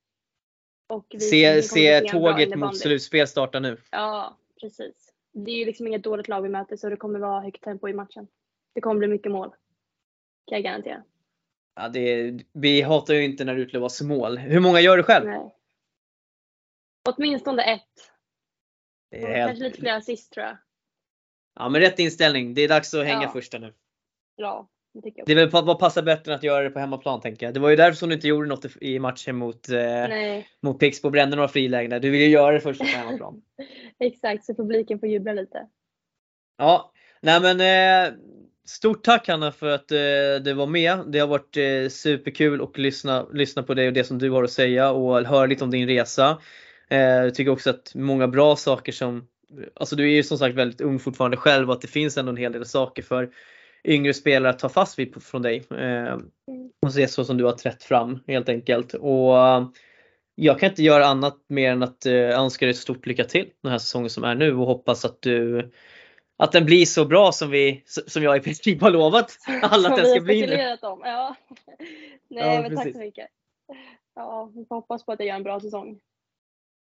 Se se tåget mot slutspel starta nu. Ja, precis. Det är ju liksom inget dåligt lag vi möter så det kommer vara högt tempo i matchen. Det kommer bli mycket mål. Kan jag garantera. Ja, det, vi hatar ju inte när det utlovas mål. Hur många gör du själv? Nej. Åtminstone ett. Det är helt... Kanske lite fler assist tror jag. Ja men rätt inställning. Det är dags att hänga ja. första nu. Ja, det tycker jag. Det är väl vad passar bättre än att göra det på hemmaplan tänker jag. Det var ju därför som du inte gjorde något i matchen mot, eh, mot Pixbo. Brände några frilägen Du vill ju göra det först på hemmaplan. Exakt, så publiken får jubla lite. Ja, nej men eh, Stort tack Hanna för att eh, du var med. Det har varit eh, superkul att lyssna, lyssna på dig och det som du har att säga och höra lite om din resa. Eh, jag tycker också att många bra saker som, alltså du är ju som sagt väldigt ung fortfarande själv och att det finns ändå en hel del saker för yngre spelare att ta fast vid från dig. Eh, och se så som du har trätt fram helt enkelt. Och jag kan inte göra annat mer än att eh, önska dig stort lycka till den här säsongen som är nu och hoppas att du att den blir så bra som, vi, som jag i princip har lovat alla att den ska bli nu. Om. Ja. Nej ja, men tack så mycket. Ja, vi får hoppas på att jag gör en bra säsong.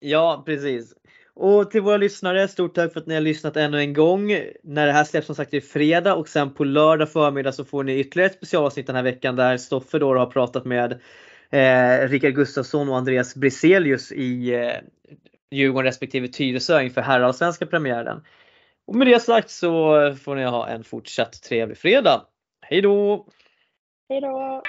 Ja precis. Och till våra lyssnare, stort tack för att ni har lyssnat ännu en gång. När det här släpps som sagt i fredag och sen på lördag förmiddag så får ni ytterligare ett specialavsnitt den här veckan där Stoffe då har pratat med eh, Rickard Gustafsson och Andreas Briselius i eh, Djurgården respektive Tyresö inför herrallsvenska premiären. Och med det sagt så får ni ha en fortsatt trevlig fredag. Hej då! Hej då!